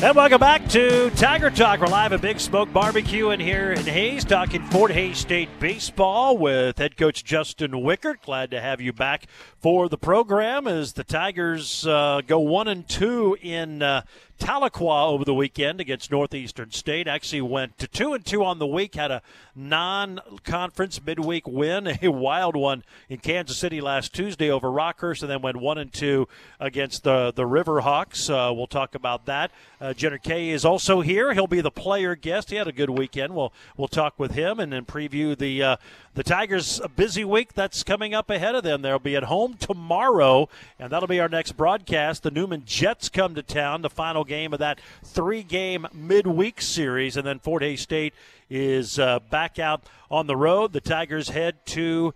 And welcome back to Tiger Talk. We're live at Big Smoke Barbecue in here in Hays, talking Fort Hays State baseball with head coach Justin Wichert. Glad to have you back for the program as the Tigers uh, go one and two in uh, Tahlequah over the weekend against Northeastern State. Actually went to two and two on the week. Had a non-conference midweek win, a wild one in Kansas City last Tuesday over Rockhurst, and then went one and two against the the Riverhawks. Uh, we'll talk about that. Uh, Jenner Kehe is also here. He'll be the player guest. He had a good weekend. We'll we'll talk with him and then preview the uh, the Tigers' busy week that's coming up ahead of them. They'll be at home tomorrow, and that'll be our next broadcast. The Newman Jets come to town. The final game of that three-game midweek series, and then Fort Hays State is uh, back out on the road. The Tigers head to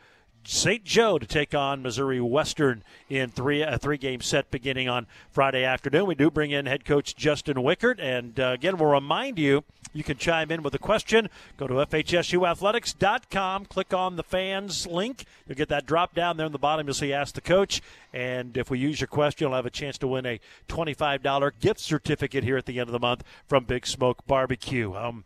St. Joe to take on Missouri Western in three a three game set beginning on Friday afternoon. We do bring in head coach Justin Wichert, and uh, again, we'll remind you you can chime in with a question. Go to FHSUathletics.com, click on the fans link. You'll get that drop down there in the bottom. You'll see Ask the Coach. And if we use your question, you'll have a chance to win a $25 gift certificate here at the end of the month from Big Smoke Barbecue. Um,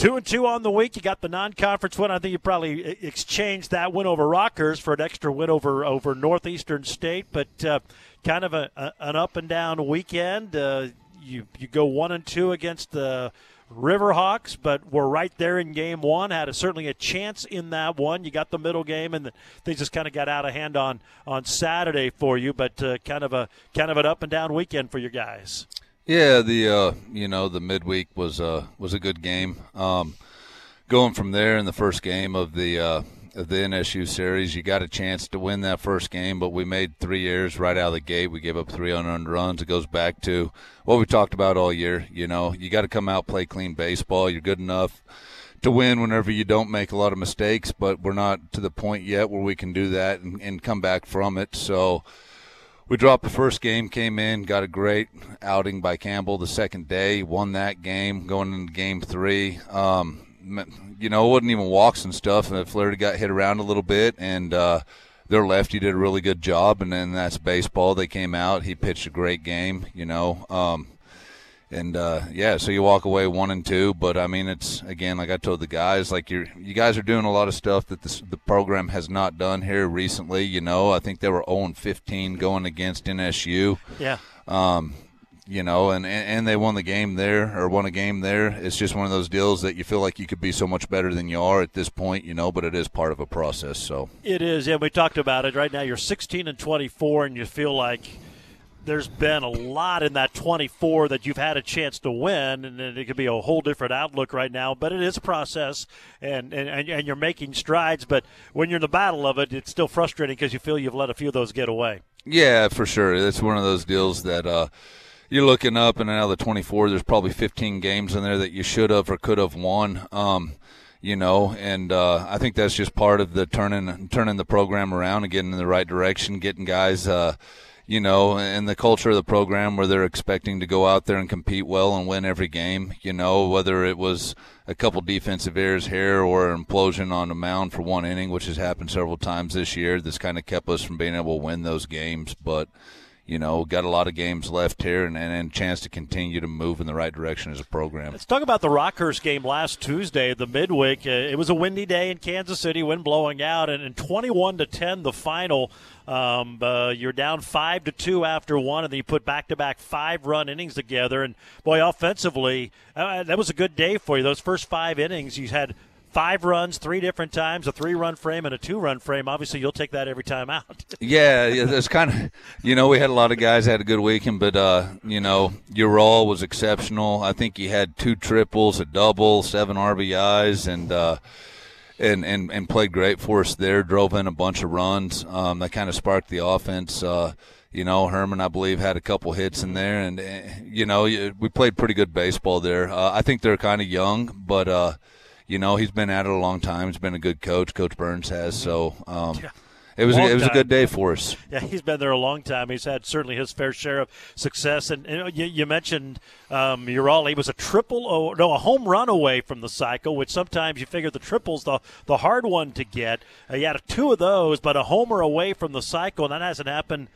Two and two on the week. You got the non-conference win. I think you probably exchanged that win over Rockhurst for an extra win over over Northeastern State. But uh, kind of a, a, an up and down weekend. Uh, you you go one and two against the Riverhawks, but we're right there in game one. Had a, certainly a chance in that one. You got the middle game, and the, things just kind of got out of hand on on Saturday for you. But uh, kind of a kind of an up and down weekend for your guys. Yeah, the uh, you know the midweek was uh, was a good game. Um, going from there in the first game of the uh, of the NSU series, you got a chance to win that first game, but we made three errors right out of the gate. We gave up three unearned runs. It goes back to what we talked about all year. You know, you got to come out play clean baseball. You're good enough to win whenever you don't make a lot of mistakes, but we're not to the point yet where we can do that and, and come back from it. So we dropped the first game, came in, got a great outing by Campbell the second day, won that game, going into game three. Um, you know, it wasn't even walks and stuff, and Flaherty got hit around a little bit, and uh, their lefty did a really good job, and then that's baseball. They came out, he pitched a great game, you know. Um, and uh, yeah, so you walk away one and two. But I mean, it's again like I told the guys, like you you guys are doing a lot of stuff that this, the program has not done here recently. You know, I think they were 0 and 15 going against NSU. Yeah. Um, you know, and, and they won the game there or won a game there. It's just one of those deals that you feel like you could be so much better than you are at this point, you know, but it is part of a process. So it is. Yeah, we talked about it. Right now, you're 16 and 24, and you feel like there's been a lot in that 24 that you've had a chance to win, and it could be a whole different outlook right now. But it is a process, and, and, and you're making strides. But when you're in the battle of it, it's still frustrating because you feel you've let a few of those get away. Yeah, for sure. It's one of those deals that uh, you're looking up, and now the 24, there's probably 15 games in there that you should have or could have won. Um, you know, and uh, I think that's just part of the turning turning the program around and getting in the right direction, getting guys. Uh, you know, in the culture of the program where they're expecting to go out there and compete well and win every game. You know, whether it was a couple defensive errors here or an implosion on the mound for one inning, which has happened several times this year, This kind of kept us from being able to win those games. But you know, got a lot of games left here and, and, a chance to continue to move in the right direction as a program. Let's talk about the Rockhurst game last Tuesday, the midweek. Uh, it was a windy day in Kansas City, wind blowing out, and, and 21 to 10 the final. Um, uh, you're down five to two after one, and then you put back-to-back five-run innings together. And boy, offensively, uh, that was a good day for you. Those first five innings, you had five runs three different times, a three run frame and a two run frame. Obviously, you'll take that every time out. yeah, it's kind of, you know, we had a lot of guys had a good weekend, but, uh, you know, your role was exceptional. I think you had two triples, a double, seven RBIs, and, uh, and, and, and played great for us there, drove in a bunch of runs. Um, that kind of sparked the offense. Uh, you know, Herman, I believe, had a couple hits in there, and, uh, you know, we played pretty good baseball there. Uh, I think they're kind of young, but, uh, you know, he's been at it a long time. He's been a good coach. Coach Burns has. So um, yeah. it was a, it was a good day for us. Yeah, he's been there a long time. He's had certainly his fair share of success. And you, you, you mentioned um, Urali was a triple, oh, no, a home run away from the cycle, which sometimes you figure the triple's the the hard one to get. Uh, he had two of those, but a homer away from the cycle, and that hasn't happened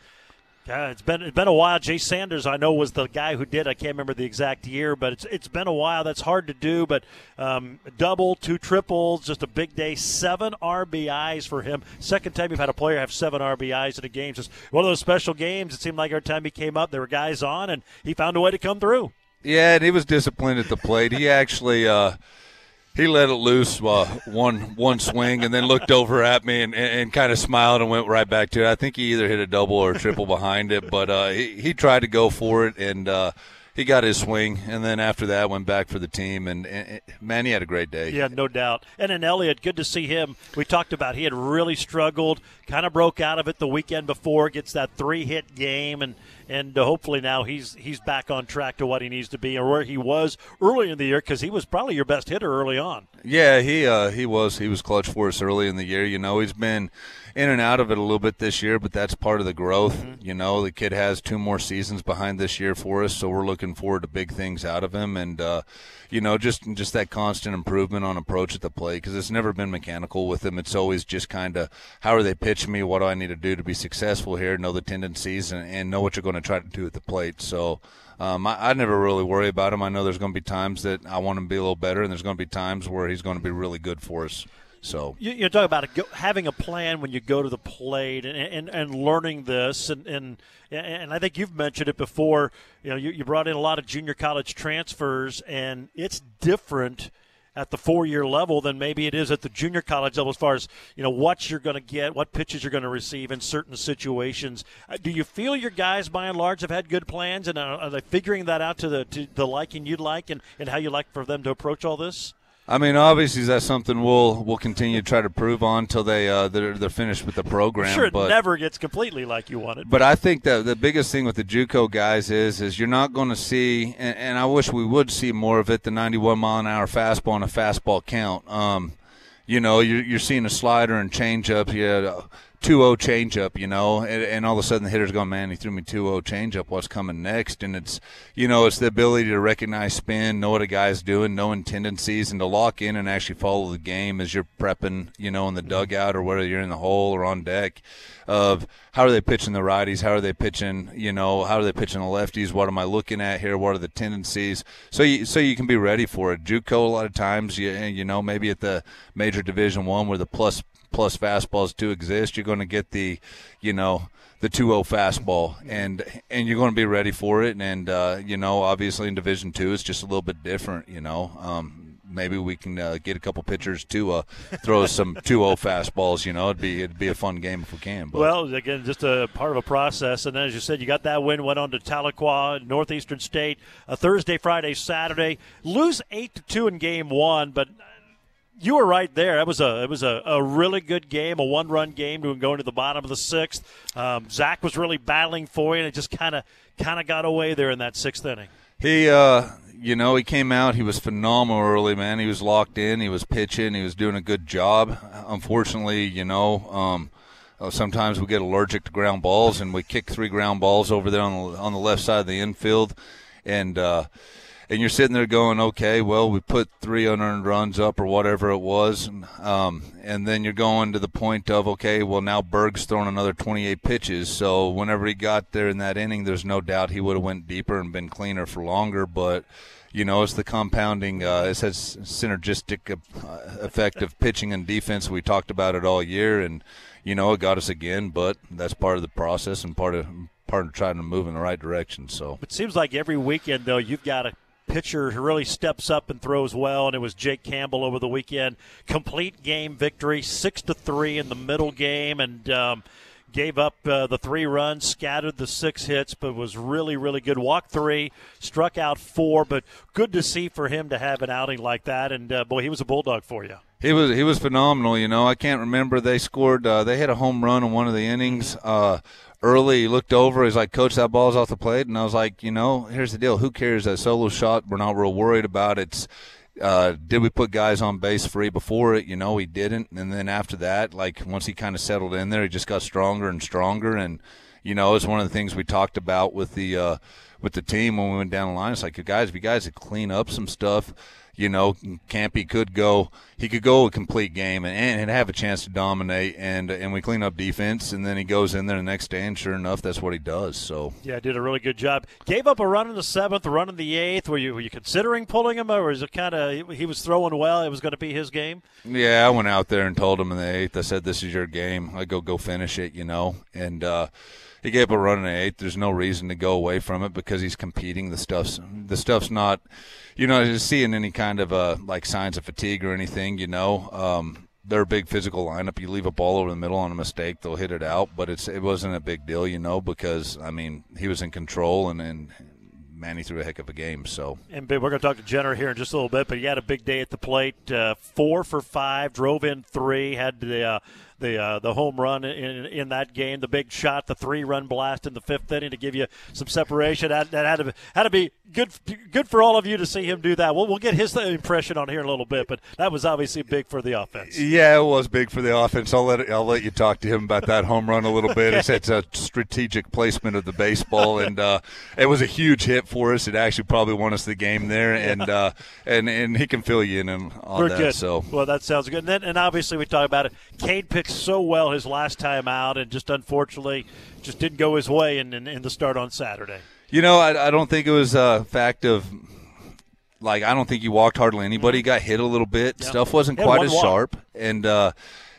yeah, it's been it's been a while. Jay Sanders, I know, was the guy who did. I can't remember the exact year, but it's it's been a while. That's hard to do. But um, double, two triples, just a big day. Seven RBIs for him. Second time you've had a player have seven RBIs in a game. Just one of those special games. It seemed like every time he came up, there were guys on, and he found a way to come through. Yeah, and he was disciplined at the plate. He actually. Uh, he let it loose uh, one one swing and then looked over at me and, and, and kind of smiled and went right back to it. I think he either hit a double or a triple behind it, but uh, he, he tried to go for it and uh, he got his swing. And then after that, went back for the team. And, and, man, he had a great day. Yeah, no doubt. And then Elliott, good to see him. We talked about he had really struggled, kind of broke out of it the weekend before, gets that three hit game and – and uh, hopefully now he's he's back on track to what he needs to be or where he was early in the year because he was probably your best hitter early on. Yeah, he uh, he was he was clutch for us early in the year. You know, he's been in and out of it a little bit this year, but that's part of the growth. Mm-hmm. You know, the kid has two more seasons behind this year for us, so we're looking forward to big things out of him, and uh, you know, just just that constant improvement on approach at the plate because it's never been mechanical with him. It's always just kind of how are they pitching me? What do I need to do to be successful here? Know the tendencies and, and know what you're going to try to do at the plate. So. Um, I, I, never really worry about him. I know there's going to be times that I want him to be a little better, and there's going to be times where he's going to be really good for us. So you, you talk about having a plan when you go to the plate and and, and learning this and, and and I think you've mentioned it before. You know, you, you brought in a lot of junior college transfers, and it's different at the four-year level than maybe it is at the junior college level as far as you know what you're going to get, what pitches you're going to receive in certain situations. Uh, do you feel your guys, by and large, have had good plans, and are, are they figuring that out to the to the liking you'd like, and, and how you like for them to approach all this? I mean, obviously, that's something we'll we'll continue to try to prove on until they uh, they're, they're finished with the program. Sure, it but, never gets completely like you wanted. But I think that the biggest thing with the JUCO guys is is you're not going to see, and, and, I wish we would see more of it. The 91 mile an hour fastball and a fastball count. Um, you know, you're, you're seeing a slider and changeup. Yeah, 2-0 changeup, you know, and, and, all of a sudden the hitter's going, man, he threw me 2-0 changeup. What's coming next? And it's, you know, it's the ability to recognize spin, know what a guy's doing, knowing tendencies, and to lock in and actually follow the game as you're prepping, you know, in the mm-hmm. dugout or whether you're in the hole or on deck. Of how are they pitching the righties? How are they pitching? You know, how are they pitching the lefties? What am I looking at here? What are the tendencies? So you so you can be ready for it. JUCO a lot of times, you you know, maybe at the major Division One where the plus plus fastballs do exist, you're going to get the, you know, the 2-0 fastball, and and you're going to be ready for it. And uh, you know, obviously in Division Two, it's just a little bit different. You know, um, maybe we can uh, get a couple pitchers to uh, throw some 2-0 fastballs. You know, it'd be it'd be a fun game if we can. But. Well, again, just a part of a process. And then, as you said, you got that win. Went on to Tahlequah, Northeastern State, a Thursday, Friday, Saturday. Lose eight to two in game one, but you were right there. It was a it was a, a really good game, a one run game to going to the bottom of the sixth. Um, Zach was really battling for you, and it just kind of kind of got away there in that sixth inning. He, uh, you know, he came out. He was phenomenal early, man. He was locked in. He was pitching. He was doing a good job. Unfortunately, you know, um, uh, sometimes we get allergic to ground balls, and we kick three ground balls over there on the on the left side of the infield, and. Uh, and you're sitting there going, okay, well, we put three unearned runs up or whatever it was, um, and then you're going to the point of, okay, well, now Berg's thrown another 28 pitches, so whenever he got there in that inning, there's no doubt he would have went deeper and been cleaner for longer, but you know, it's the compounding. Uh, has synergistic uh, effect of pitching and defense. We talked about it all year, and you know, it got us again. But that's part of the process and part of part of trying to move in the right direction. So it seems like every weekend, though, you've got a pitcher who really steps up and throws well, and it was Jake Campbell over the weekend. Complete game victory, six to three in the middle game, and um, gave up uh, the three runs, scattered the six hits, but was really, really good. Walked three, struck out four, but good to see for him to have an outing like that. And uh, boy, he was a bulldog for you. He was he was phenomenal. You know, I can't remember they scored. Uh, they hit a home run in one of the innings. Uh, early. He looked over. He's like, "Coach, that ball's off the plate." And I was like, "You know, here's the deal. Who cares? That solo shot, we're not real worried about. It's uh, did we put guys on base free before it? You know, he didn't. And then after that, like once he kind of settled in there, he just got stronger and stronger. And you know, it's one of the things we talked about with the uh, with the team when we went down the line. It's like, guys, if you guys could clean up some stuff you know, Campy could go, he could go a complete game and, and have a chance to dominate, and and we clean up defense, and then he goes in there the next day, and sure enough, that's what he does. So yeah, did a really good job. Gave up a run in the seventh, a run in the eighth. Were you were you considering pulling him, or is it kind of he was throwing well? It was going to be his game. Yeah, I went out there and told him in the eighth. I said, "This is your game. I go go finish it," you know, and. uh he gave up a run in the eighth. There's no reason to go away from it because he's competing. The stuff's the stuff's not you know, seeing any kind of uh, like signs of fatigue or anything, you know, um, they're a big physical lineup. You leave a ball over the middle on a mistake, they'll hit it out. But it's it wasn't a big deal, you know, because I mean he was in control and and Manny threw a heck of a game. So and we're going to talk to Jenner here in just a little bit, but he had a big day at the plate. Uh, four for five, drove in three, had the. Uh, the uh, the home run in in that game, the big shot, the three run blast in the fifth inning to give you some separation. That, that had to had to be good good for all of you to see him do that. We'll, we'll get his impression on here in a little bit, but that was obviously big for the offense. Yeah, it was big for the offense. I'll let I'll let you talk to him about that home run a little bit. okay. it's, it's, a strategic placement of the baseball, and uh, it was a huge hit for us. It actually probably won us the game there, and uh, and and he can fill you in on We're that. Good. So well, that sounds good. And then and obviously we talk about it. Cade picked so well his last time out, and just unfortunately just didn't go his way in, in, in the start on Saturday. You know, I, I don't think it was a fact of like I don't think he walked hardly anybody. Mm-hmm. Got hit a little bit. Stuff wasn't quite as walk. sharp. And uh,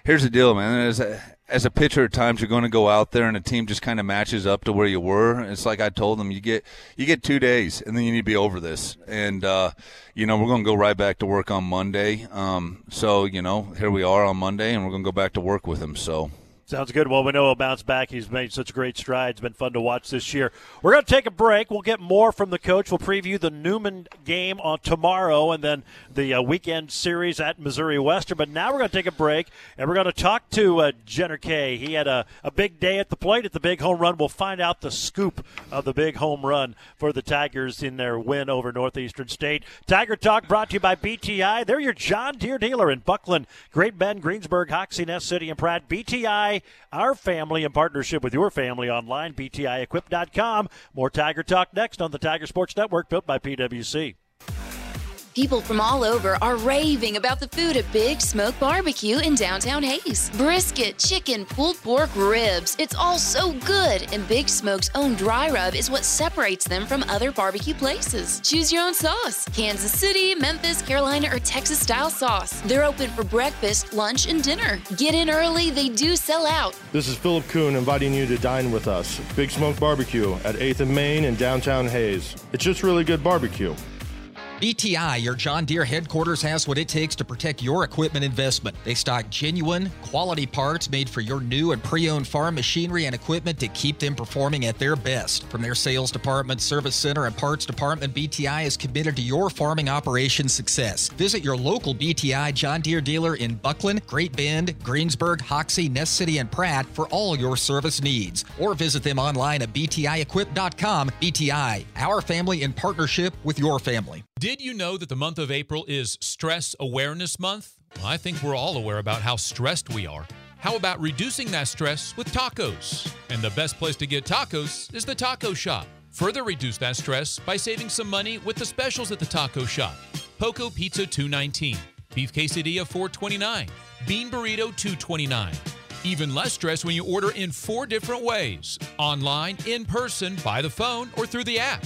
here's the deal, man. As as a pitcher, at times you're going to go out there and a team just kind of matches up to where you were. It's like I told them, you get you get two days, and then you need to be over this. And uh, you know we're going to go right back to work on Monday. Um, so you know here we are on Monday, and we're going to go back to work with him. So Sounds good. Well, we know he'll bounce back. He's made such great strides. Been fun to watch this year. We're going to take a break. We'll get more from the coach. We'll preview the Newman game on tomorrow and then the uh, weekend series at Missouri Western. But now we're going to take a break and we're going to talk to uh, Jenner Kehe. He had a, a big day at the plate at the big home run. We'll find out the scoop of the big home run for the Tigers in their win over Northeastern State. Tiger Talk brought to you by BTI. They're your John Deere dealer in Bucklin, Great Bend, Greensburg, Hoxie, Ness City, and Pratt. BTI our family in partnership with your family online, btiequip.com. More Tiger Talk next on the Tiger Sports Network, built by PWC. People from all over are raving about the food at Big Smoke Barbecue in downtown Hays. Brisket, chicken, pulled pork, ribs. It's all so good, and Big Smoke's own dry rub is what separates them from other barbecue places. Choose your own sauce Kansas City, Memphis, Carolina, or Texas style sauce. They're open for breakfast, lunch, and dinner. Get in early, they do sell out. This is Philip Kuhn inviting you to dine with us. Big Smoke Barbecue at 8th and Main in downtown Hays. It's just really good barbecue. BTI, your John Deere headquarters, has what it takes to protect your equipment investment. They stock genuine, quality parts made for your new and pre owned farm machinery and equipment to keep them performing at their best. From their sales department, service center, and parts department, BTI is committed to your farming operation success. Visit your local BTI John Deere dealer in Bucklin, Great Bend, Greensburg, Hoxie, Ness City, and Pratt for all your service needs. Or visit them online at BTIEquip.com. BTI, our family in partnership with your family. Did you know that the month of April is Stress Awareness Month? Well, I think we're all aware about how stressed we are. How about reducing that stress with tacos? And the best place to get tacos is the taco shop. Further reduce that stress by saving some money with the specials at the taco shop. Poco Pizza 219, Beef Quesadilla 429, Bean Burrito 229. Even less stress when you order in four different ways online, in person, by the phone, or through the app.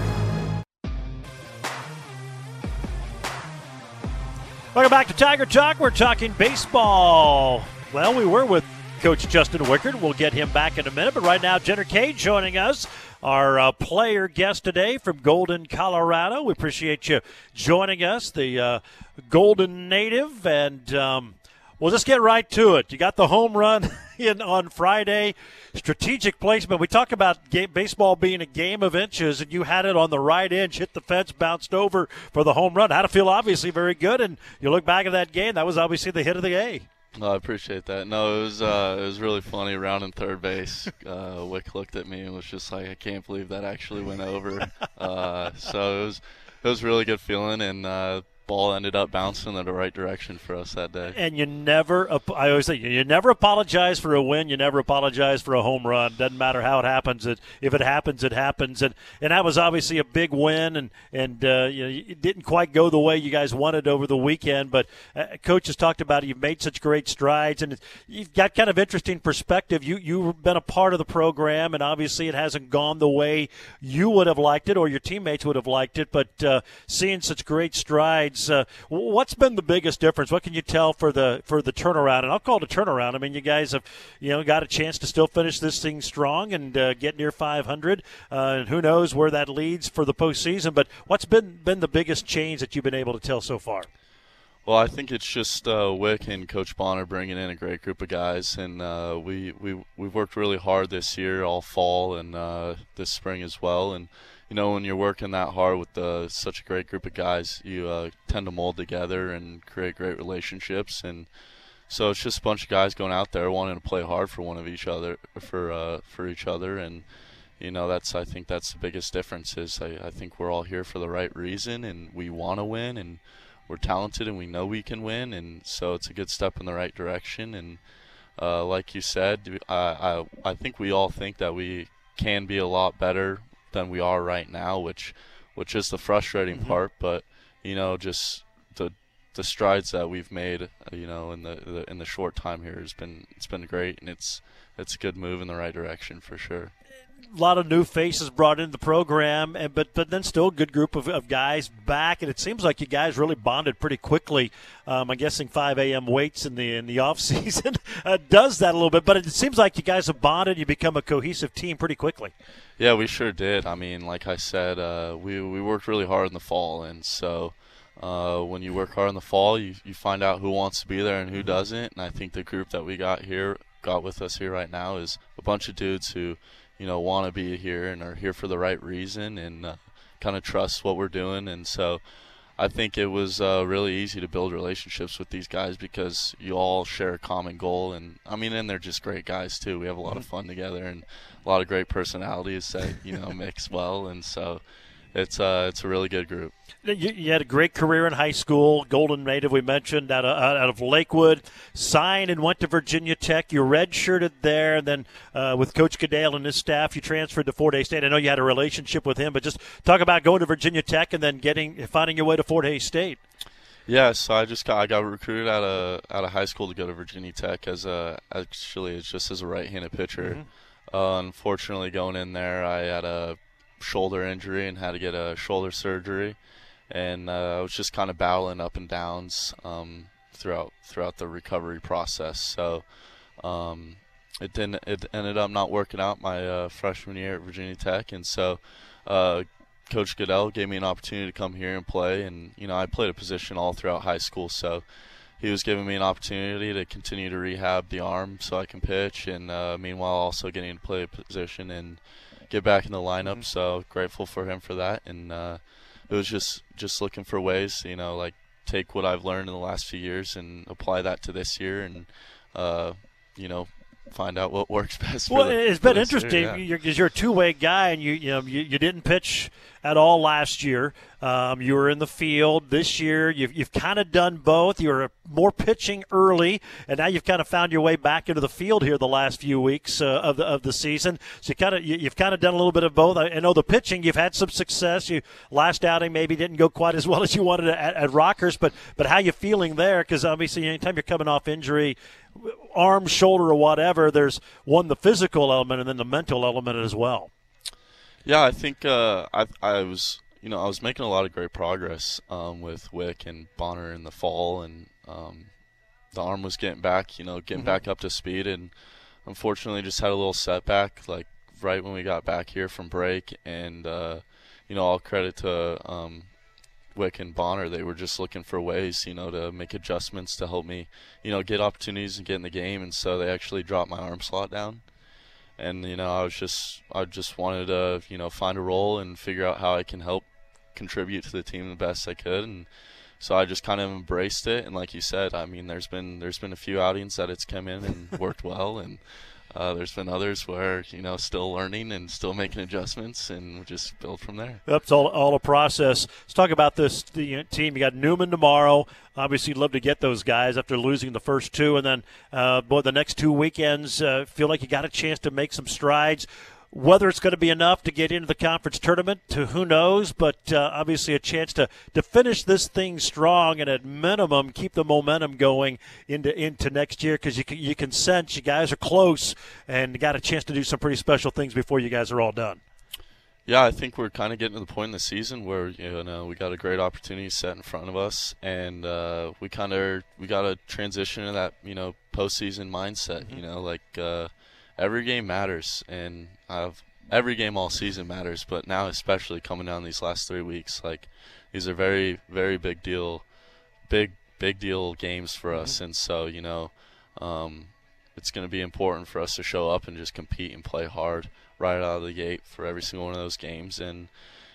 Welcome back to Tiger Talk. We're talking baseball. Well, we were with Coach Justin Wichert. We'll get him back in a minute. But right now, Jenner Kehe joining us, our uh, player guest today from Golden, Colorado. We appreciate you joining us, the uh, Golden native. And um, we'll just get right to it. You got the home run in on Friday. Strategic placement. We talk about game, baseball being a game of inches, and you had it on the right inch, hit the fence, bounced over for the home run. How to feel obviously very good, and you look back at that game. That was obviously the hit of the A. No, I appreciate that. No, it was uh, it was really funny. Around in third base, uh, Wick looked at me and was just like, "I can't believe that actually went over." uh, so it was it was really good feeling, and uh, ball ended up bouncing in the right direction for us that day. And you never, I always say, you never apologize for a win. You never apologize for a home run. Doesn't matter how it happens. It, if it happens, it happens. And and that was obviously a big win. And and uh, you know, it didn't quite go the way you guys wanted over the weekend. But uh, coach has talked about it. You've made such great strides, and you've got kind of interesting perspective. You you've been a part of the program, and obviously it hasn't gone the way you would have liked it or your teammates would have liked it. But uh, seeing such great strides uh, what's been the biggest difference? What can you tell for the for the turnaround? And I'll call it a turnaround. I mean, you guys have you know got a chance to still finish this thing strong and uh, get near 500. Uh, and who knows where that leads for the postseason? But what's been been the biggest change that you've been able to tell so far? Well, I think it's just uh, Wick and Coach Bonner bringing in a great group of guys, and uh, we we we've worked really hard this year, all fall and uh, this spring as well, and you know, when you're working that hard with the, such a great group of guys, you uh, tend to mold together and create great relationships. And so it's just a bunch of guys going out there wanting to play hard for one of each other, for uh, for each other. And you know, that's I think that's the biggest difference. Is I, I think we're all here for the right reason, and we want to win, and we're talented, and we know we can win. And so it's a good step in the right direction. And uh, like you said, I, I I think we all think that we can be a lot better than we are right now, which which is the frustrating mm-hmm. part. But you know, just the the strides that we've made, you know, in the, the, in the short time here has been it's been great, and it's it's a good move in the right direction for sure lot of new faces brought into the program, and but but then still a good group of, of guys back, and it seems like you guys really bonded pretty quickly. Um, I'm guessing 5 a.m. weights in the in the off season uh, does that a little bit, but it seems like you guys have bonded. You become a cohesive team pretty quickly. Yeah, we sure did. I mean, like I said, uh, we we worked really hard in the fall, and so. Uh, when you work hard in the fall, you, you find out who wants to be there and who doesn't. And I think the group that we got here, got with us here right now, is a bunch of dudes who you know want to be here and are here for the right reason and uh, kind of trust what we're doing. And so I think it was uh, really easy to build relationships with these guys because you all share a common goal. And I mean and they're just great guys too. We have a lot of fun together and a lot of great personalities that you know mix well. And so it's uh, it's a really good group. You, you, had a great career in high school, Golden Native we mentioned out of, out of Lakewood. Signed and went to Virginia Tech. You redshirted there, and then uh, with Coach Goodale and his staff, you transferred to Fort Hays State. I know you had a relationship with him, but just talk about going to Virginia Tech and then getting finding your way to Fort Hays State. Yeah, so I just got I got recruited out of out of high school to go to Virginia Tech as a actually it's just as a right-handed pitcher. Mm-hmm. Uh, unfortunately, going in there, I had a shoulder injury and had to get a shoulder surgery, and uh, I was just kind of battling up and downs um, throughout throughout the recovery process. So um, it didn't. It ended up not working out my uh, freshman year at Virginia Tech, and so uh, Coach Goodell gave me an opportunity to come here and play, and you know I played a position all throughout high school, so he was giving me an opportunity to continue to rehab the arm so I can pitch, and uh, meanwhile also getting to play a position and get back in the lineup. Mm-hmm. So grateful for him for that, and uh, it was just just looking for ways, you know, like take what I've learned in the last few years and apply that to this year, and uh, you know find out what works best. Well, the, it's been interesting because yeah. you're, you're, a two way guy, and you you, know, you you didn't pitch at all last year. Um, you were in the field this year. You've, you've kind of done both. You were more pitching early, and now you've kind of found your way back into the field here the last few weeks uh, of the of the season. So you kind of you, have kind of done a little bit of both. I, I, know the pitching. You've had some success. You last outing maybe didn't go quite as well as you wanted at, at Rockhurst, but but how you feeling there? Because obviously, anytime you're coming off injury, arm, shoulder, or whatever, there's one the physical element and then the mental element as well. Yeah, I think uh, I I was you know I was making a lot of great progress um, with Wick and Bonner in the fall, and um, the arm was getting back, you know, getting mm-hmm. back up to speed, and unfortunately just had a little setback like right when we got back here from break, and uh, you know all credit to um, Wick and Bonner. They were just looking for ways, you know, to make adjustments to help me, you know, get opportunities and get in the game, and so they actually dropped my arm slot down. And you know I was just I just wanted to you know find a role and figure out how I can help contribute to the team the best I could. And so I just kind of embraced it. And like you said I mean there's been there's been a few outings that it's come in and worked well. And uh, there's been others where you know still learning and still making adjustments, and just build from there. That's all, all a process. Let's talk about this team. You got Newman tomorrow. Obviously, love to get those guys after losing the first two, and then uh, boy, the next two weekends uh, feel like you got a chance to make some strides. Whether it's going to be enough to get into the conference tournament, to who knows, but uh, obviously a chance to, to finish this thing strong and at minimum keep the momentum going into into next year because you can, you can sense you guys are close and got a chance to do some pretty special things before you guys are all done. Yeah, I think we're kind of getting to the point in the season where you know we got a great opportunity set in front of us, and uh, we kind of we got to transition to that you know postseason mindset. Mm-hmm. You know, like uh, every game matters, and I've every game all season matters, but now especially coming down these last three weeks, like these are very very big deal, big big deal games for us, mm-hmm. and so you know, um, it's going to be important for us to show up and just compete and play hard right out of the gate for every single one of those games, and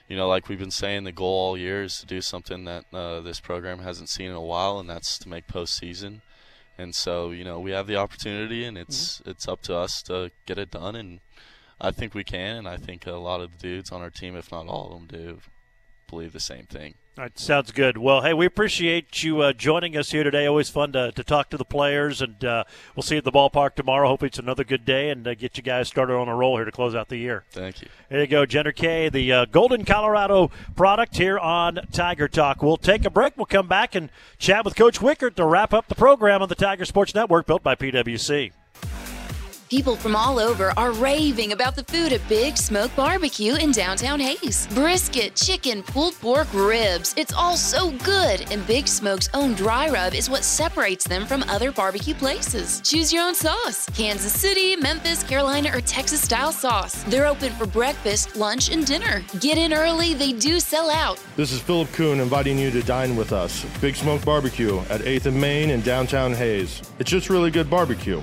you know, like we've been saying, the goal all year is to do something that uh, this program hasn't seen in a while, and that's to make postseason and so you know we have the opportunity, and it's mm-hmm. it's up to us to get it done, and I think we can, and I think a lot of the dudes on our team, if not all of them, do believe the same thing. All right, sounds good. Well, hey, we appreciate you uh, joining us here today. Always fun to, to talk to the players, and uh, we'll see you at the ballpark tomorrow. Hopefully, it's another good day and uh, get you guys started on a roll here to close out the year. Thank you. There you go, Jenner Kehe, the uh, Golden Colorado product here on Tiger Talk. We'll take a break. We'll come back and chat with Coach Wichert to wrap up the program on the Tiger Sports Network, built by PwC. People from all over are raving about the food at Big Smoke Barbecue in downtown Hays. Brisket, chicken, pulled pork, ribs. It's all so good, and Big Smoke's own dry rub is what separates them from other barbecue places. Choose your own sauce Kansas City, Memphis, Carolina, or Texas style sauce. They're open for breakfast, lunch, and dinner. Get in early, they do sell out. This is Philip Kuhn inviting you to dine with us. Big Smoke Barbecue at 8th and Main in downtown Hays. It's just really good barbecue.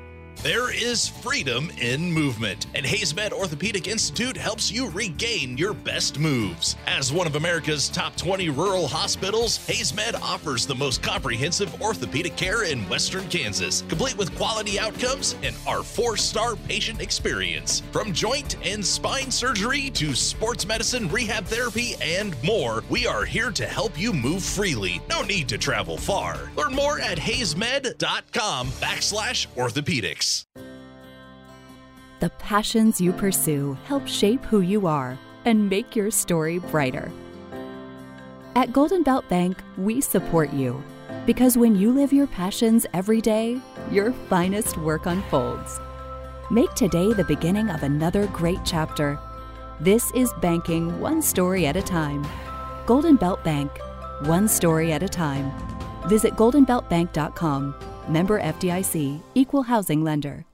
There is freedom in movement, and HaysMed Orthopedic Institute helps you regain your best moves. As one of America's top 20 rural hospitals, HaysMed offers the most comprehensive orthopedic care in western Kansas, complete with quality outcomes and our four star patient experience. From joint and spine surgery to sports medicine, rehab therapy, and more, we are here to help you move freely. No need to travel far. Learn more at haysmed.com backslash orthopedics. The passions you pursue help shape who you are. and make your story brighter. At Golden Belt Bank, we support you because when you live your passions every day, your finest work unfolds. Make today the beginning of another great chapter. This is banking one story at a time. Golden Belt Bank, one story at a time. Visit goldenbeltbank.com. Member FDIC, equal housing lender.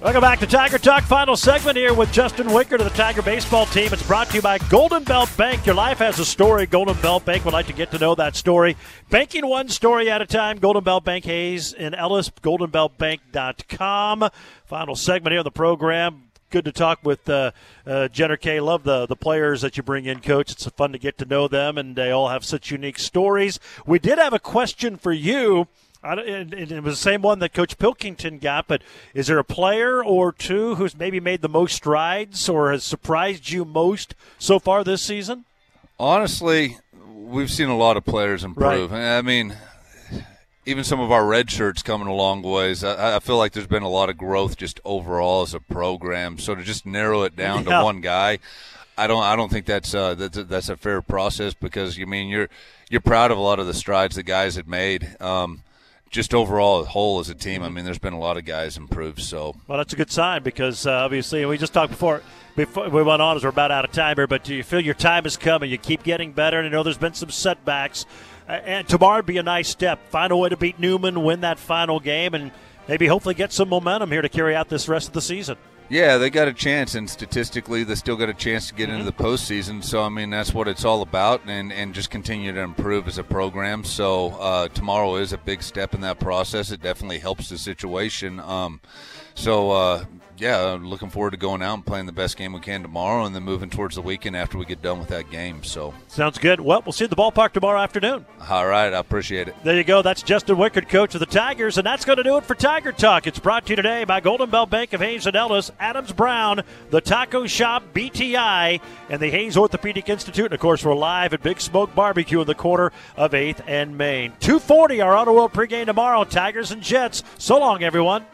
Welcome back to Tiger Talk. Final segment here with Justin Wichert to the Tiger baseball team. It's brought to you by Golden Belt Bank. Your life has a story. Golden Belt Bank would like to get to know that story. Banking one story at a time. Golden Belt Bank Hays in Ellis, goldenbeltbank.com. Final segment here on the program good to talk with uh, uh, Jenner Kehe. Love the the players that you bring in, Coach. It's fun to get to know them, and they all have such unique stories. We did have a question for you and it was the same one that Coach Pilkington got, but is there a player or two who's maybe made the most strides or has surprised you most so far this season? Honestly, we've seen a lot of players improve. Right. I mean, even some of our red shirts coming a long ways. I, I, feel like there's been a lot of growth just overall as a program. So to just narrow it down yeah. to one guy, I don't. I don't think that's uh, that's a, that's a fair process because you mean you're you're proud of a lot of the strides the guys had made. Um, just overall, as a whole as a team, I mean, there's been a lot of guys improved. So, well, that's a good sign because uh, obviously, we just talked before. Before we went on, as we're about out of time here, but do you feel your time is coming? You keep getting better, and I know there's been some setbacks. Uh, and tomorrow would be a nice step. Find a way to beat Newman, win that final game, and maybe hopefully get some momentum here to carry out this rest of the season. Yeah, they got a chance, and statistically, they still got a chance to get into the postseason. So, I mean, that's what it's all about, and, and just continue to improve as a program. So, uh, tomorrow is a big step in that process. It definitely helps the situation. Um, so, uh, yeah, looking forward to going out and playing the best game we can tomorrow, and then moving towards the weekend after we get done with that game. So sounds good. Well, we'll see you at the ballpark tomorrow afternoon. All right, I appreciate it. There you go. That's Justin Wichert, coach of the Tigers, and that's going to do it for Tiger Talk. It's brought to you today by Golden Belt Bank of Hays and Ellis, Adams Brown, the Taco Shop, BTI, and the Hays Orthopedic Institute. And of course, we're live at Big Smoke Barbecue in the corner of 8th and Main. 2:40, our Auto World pregame tomorrow. Tigers and Jets. So long, everyone.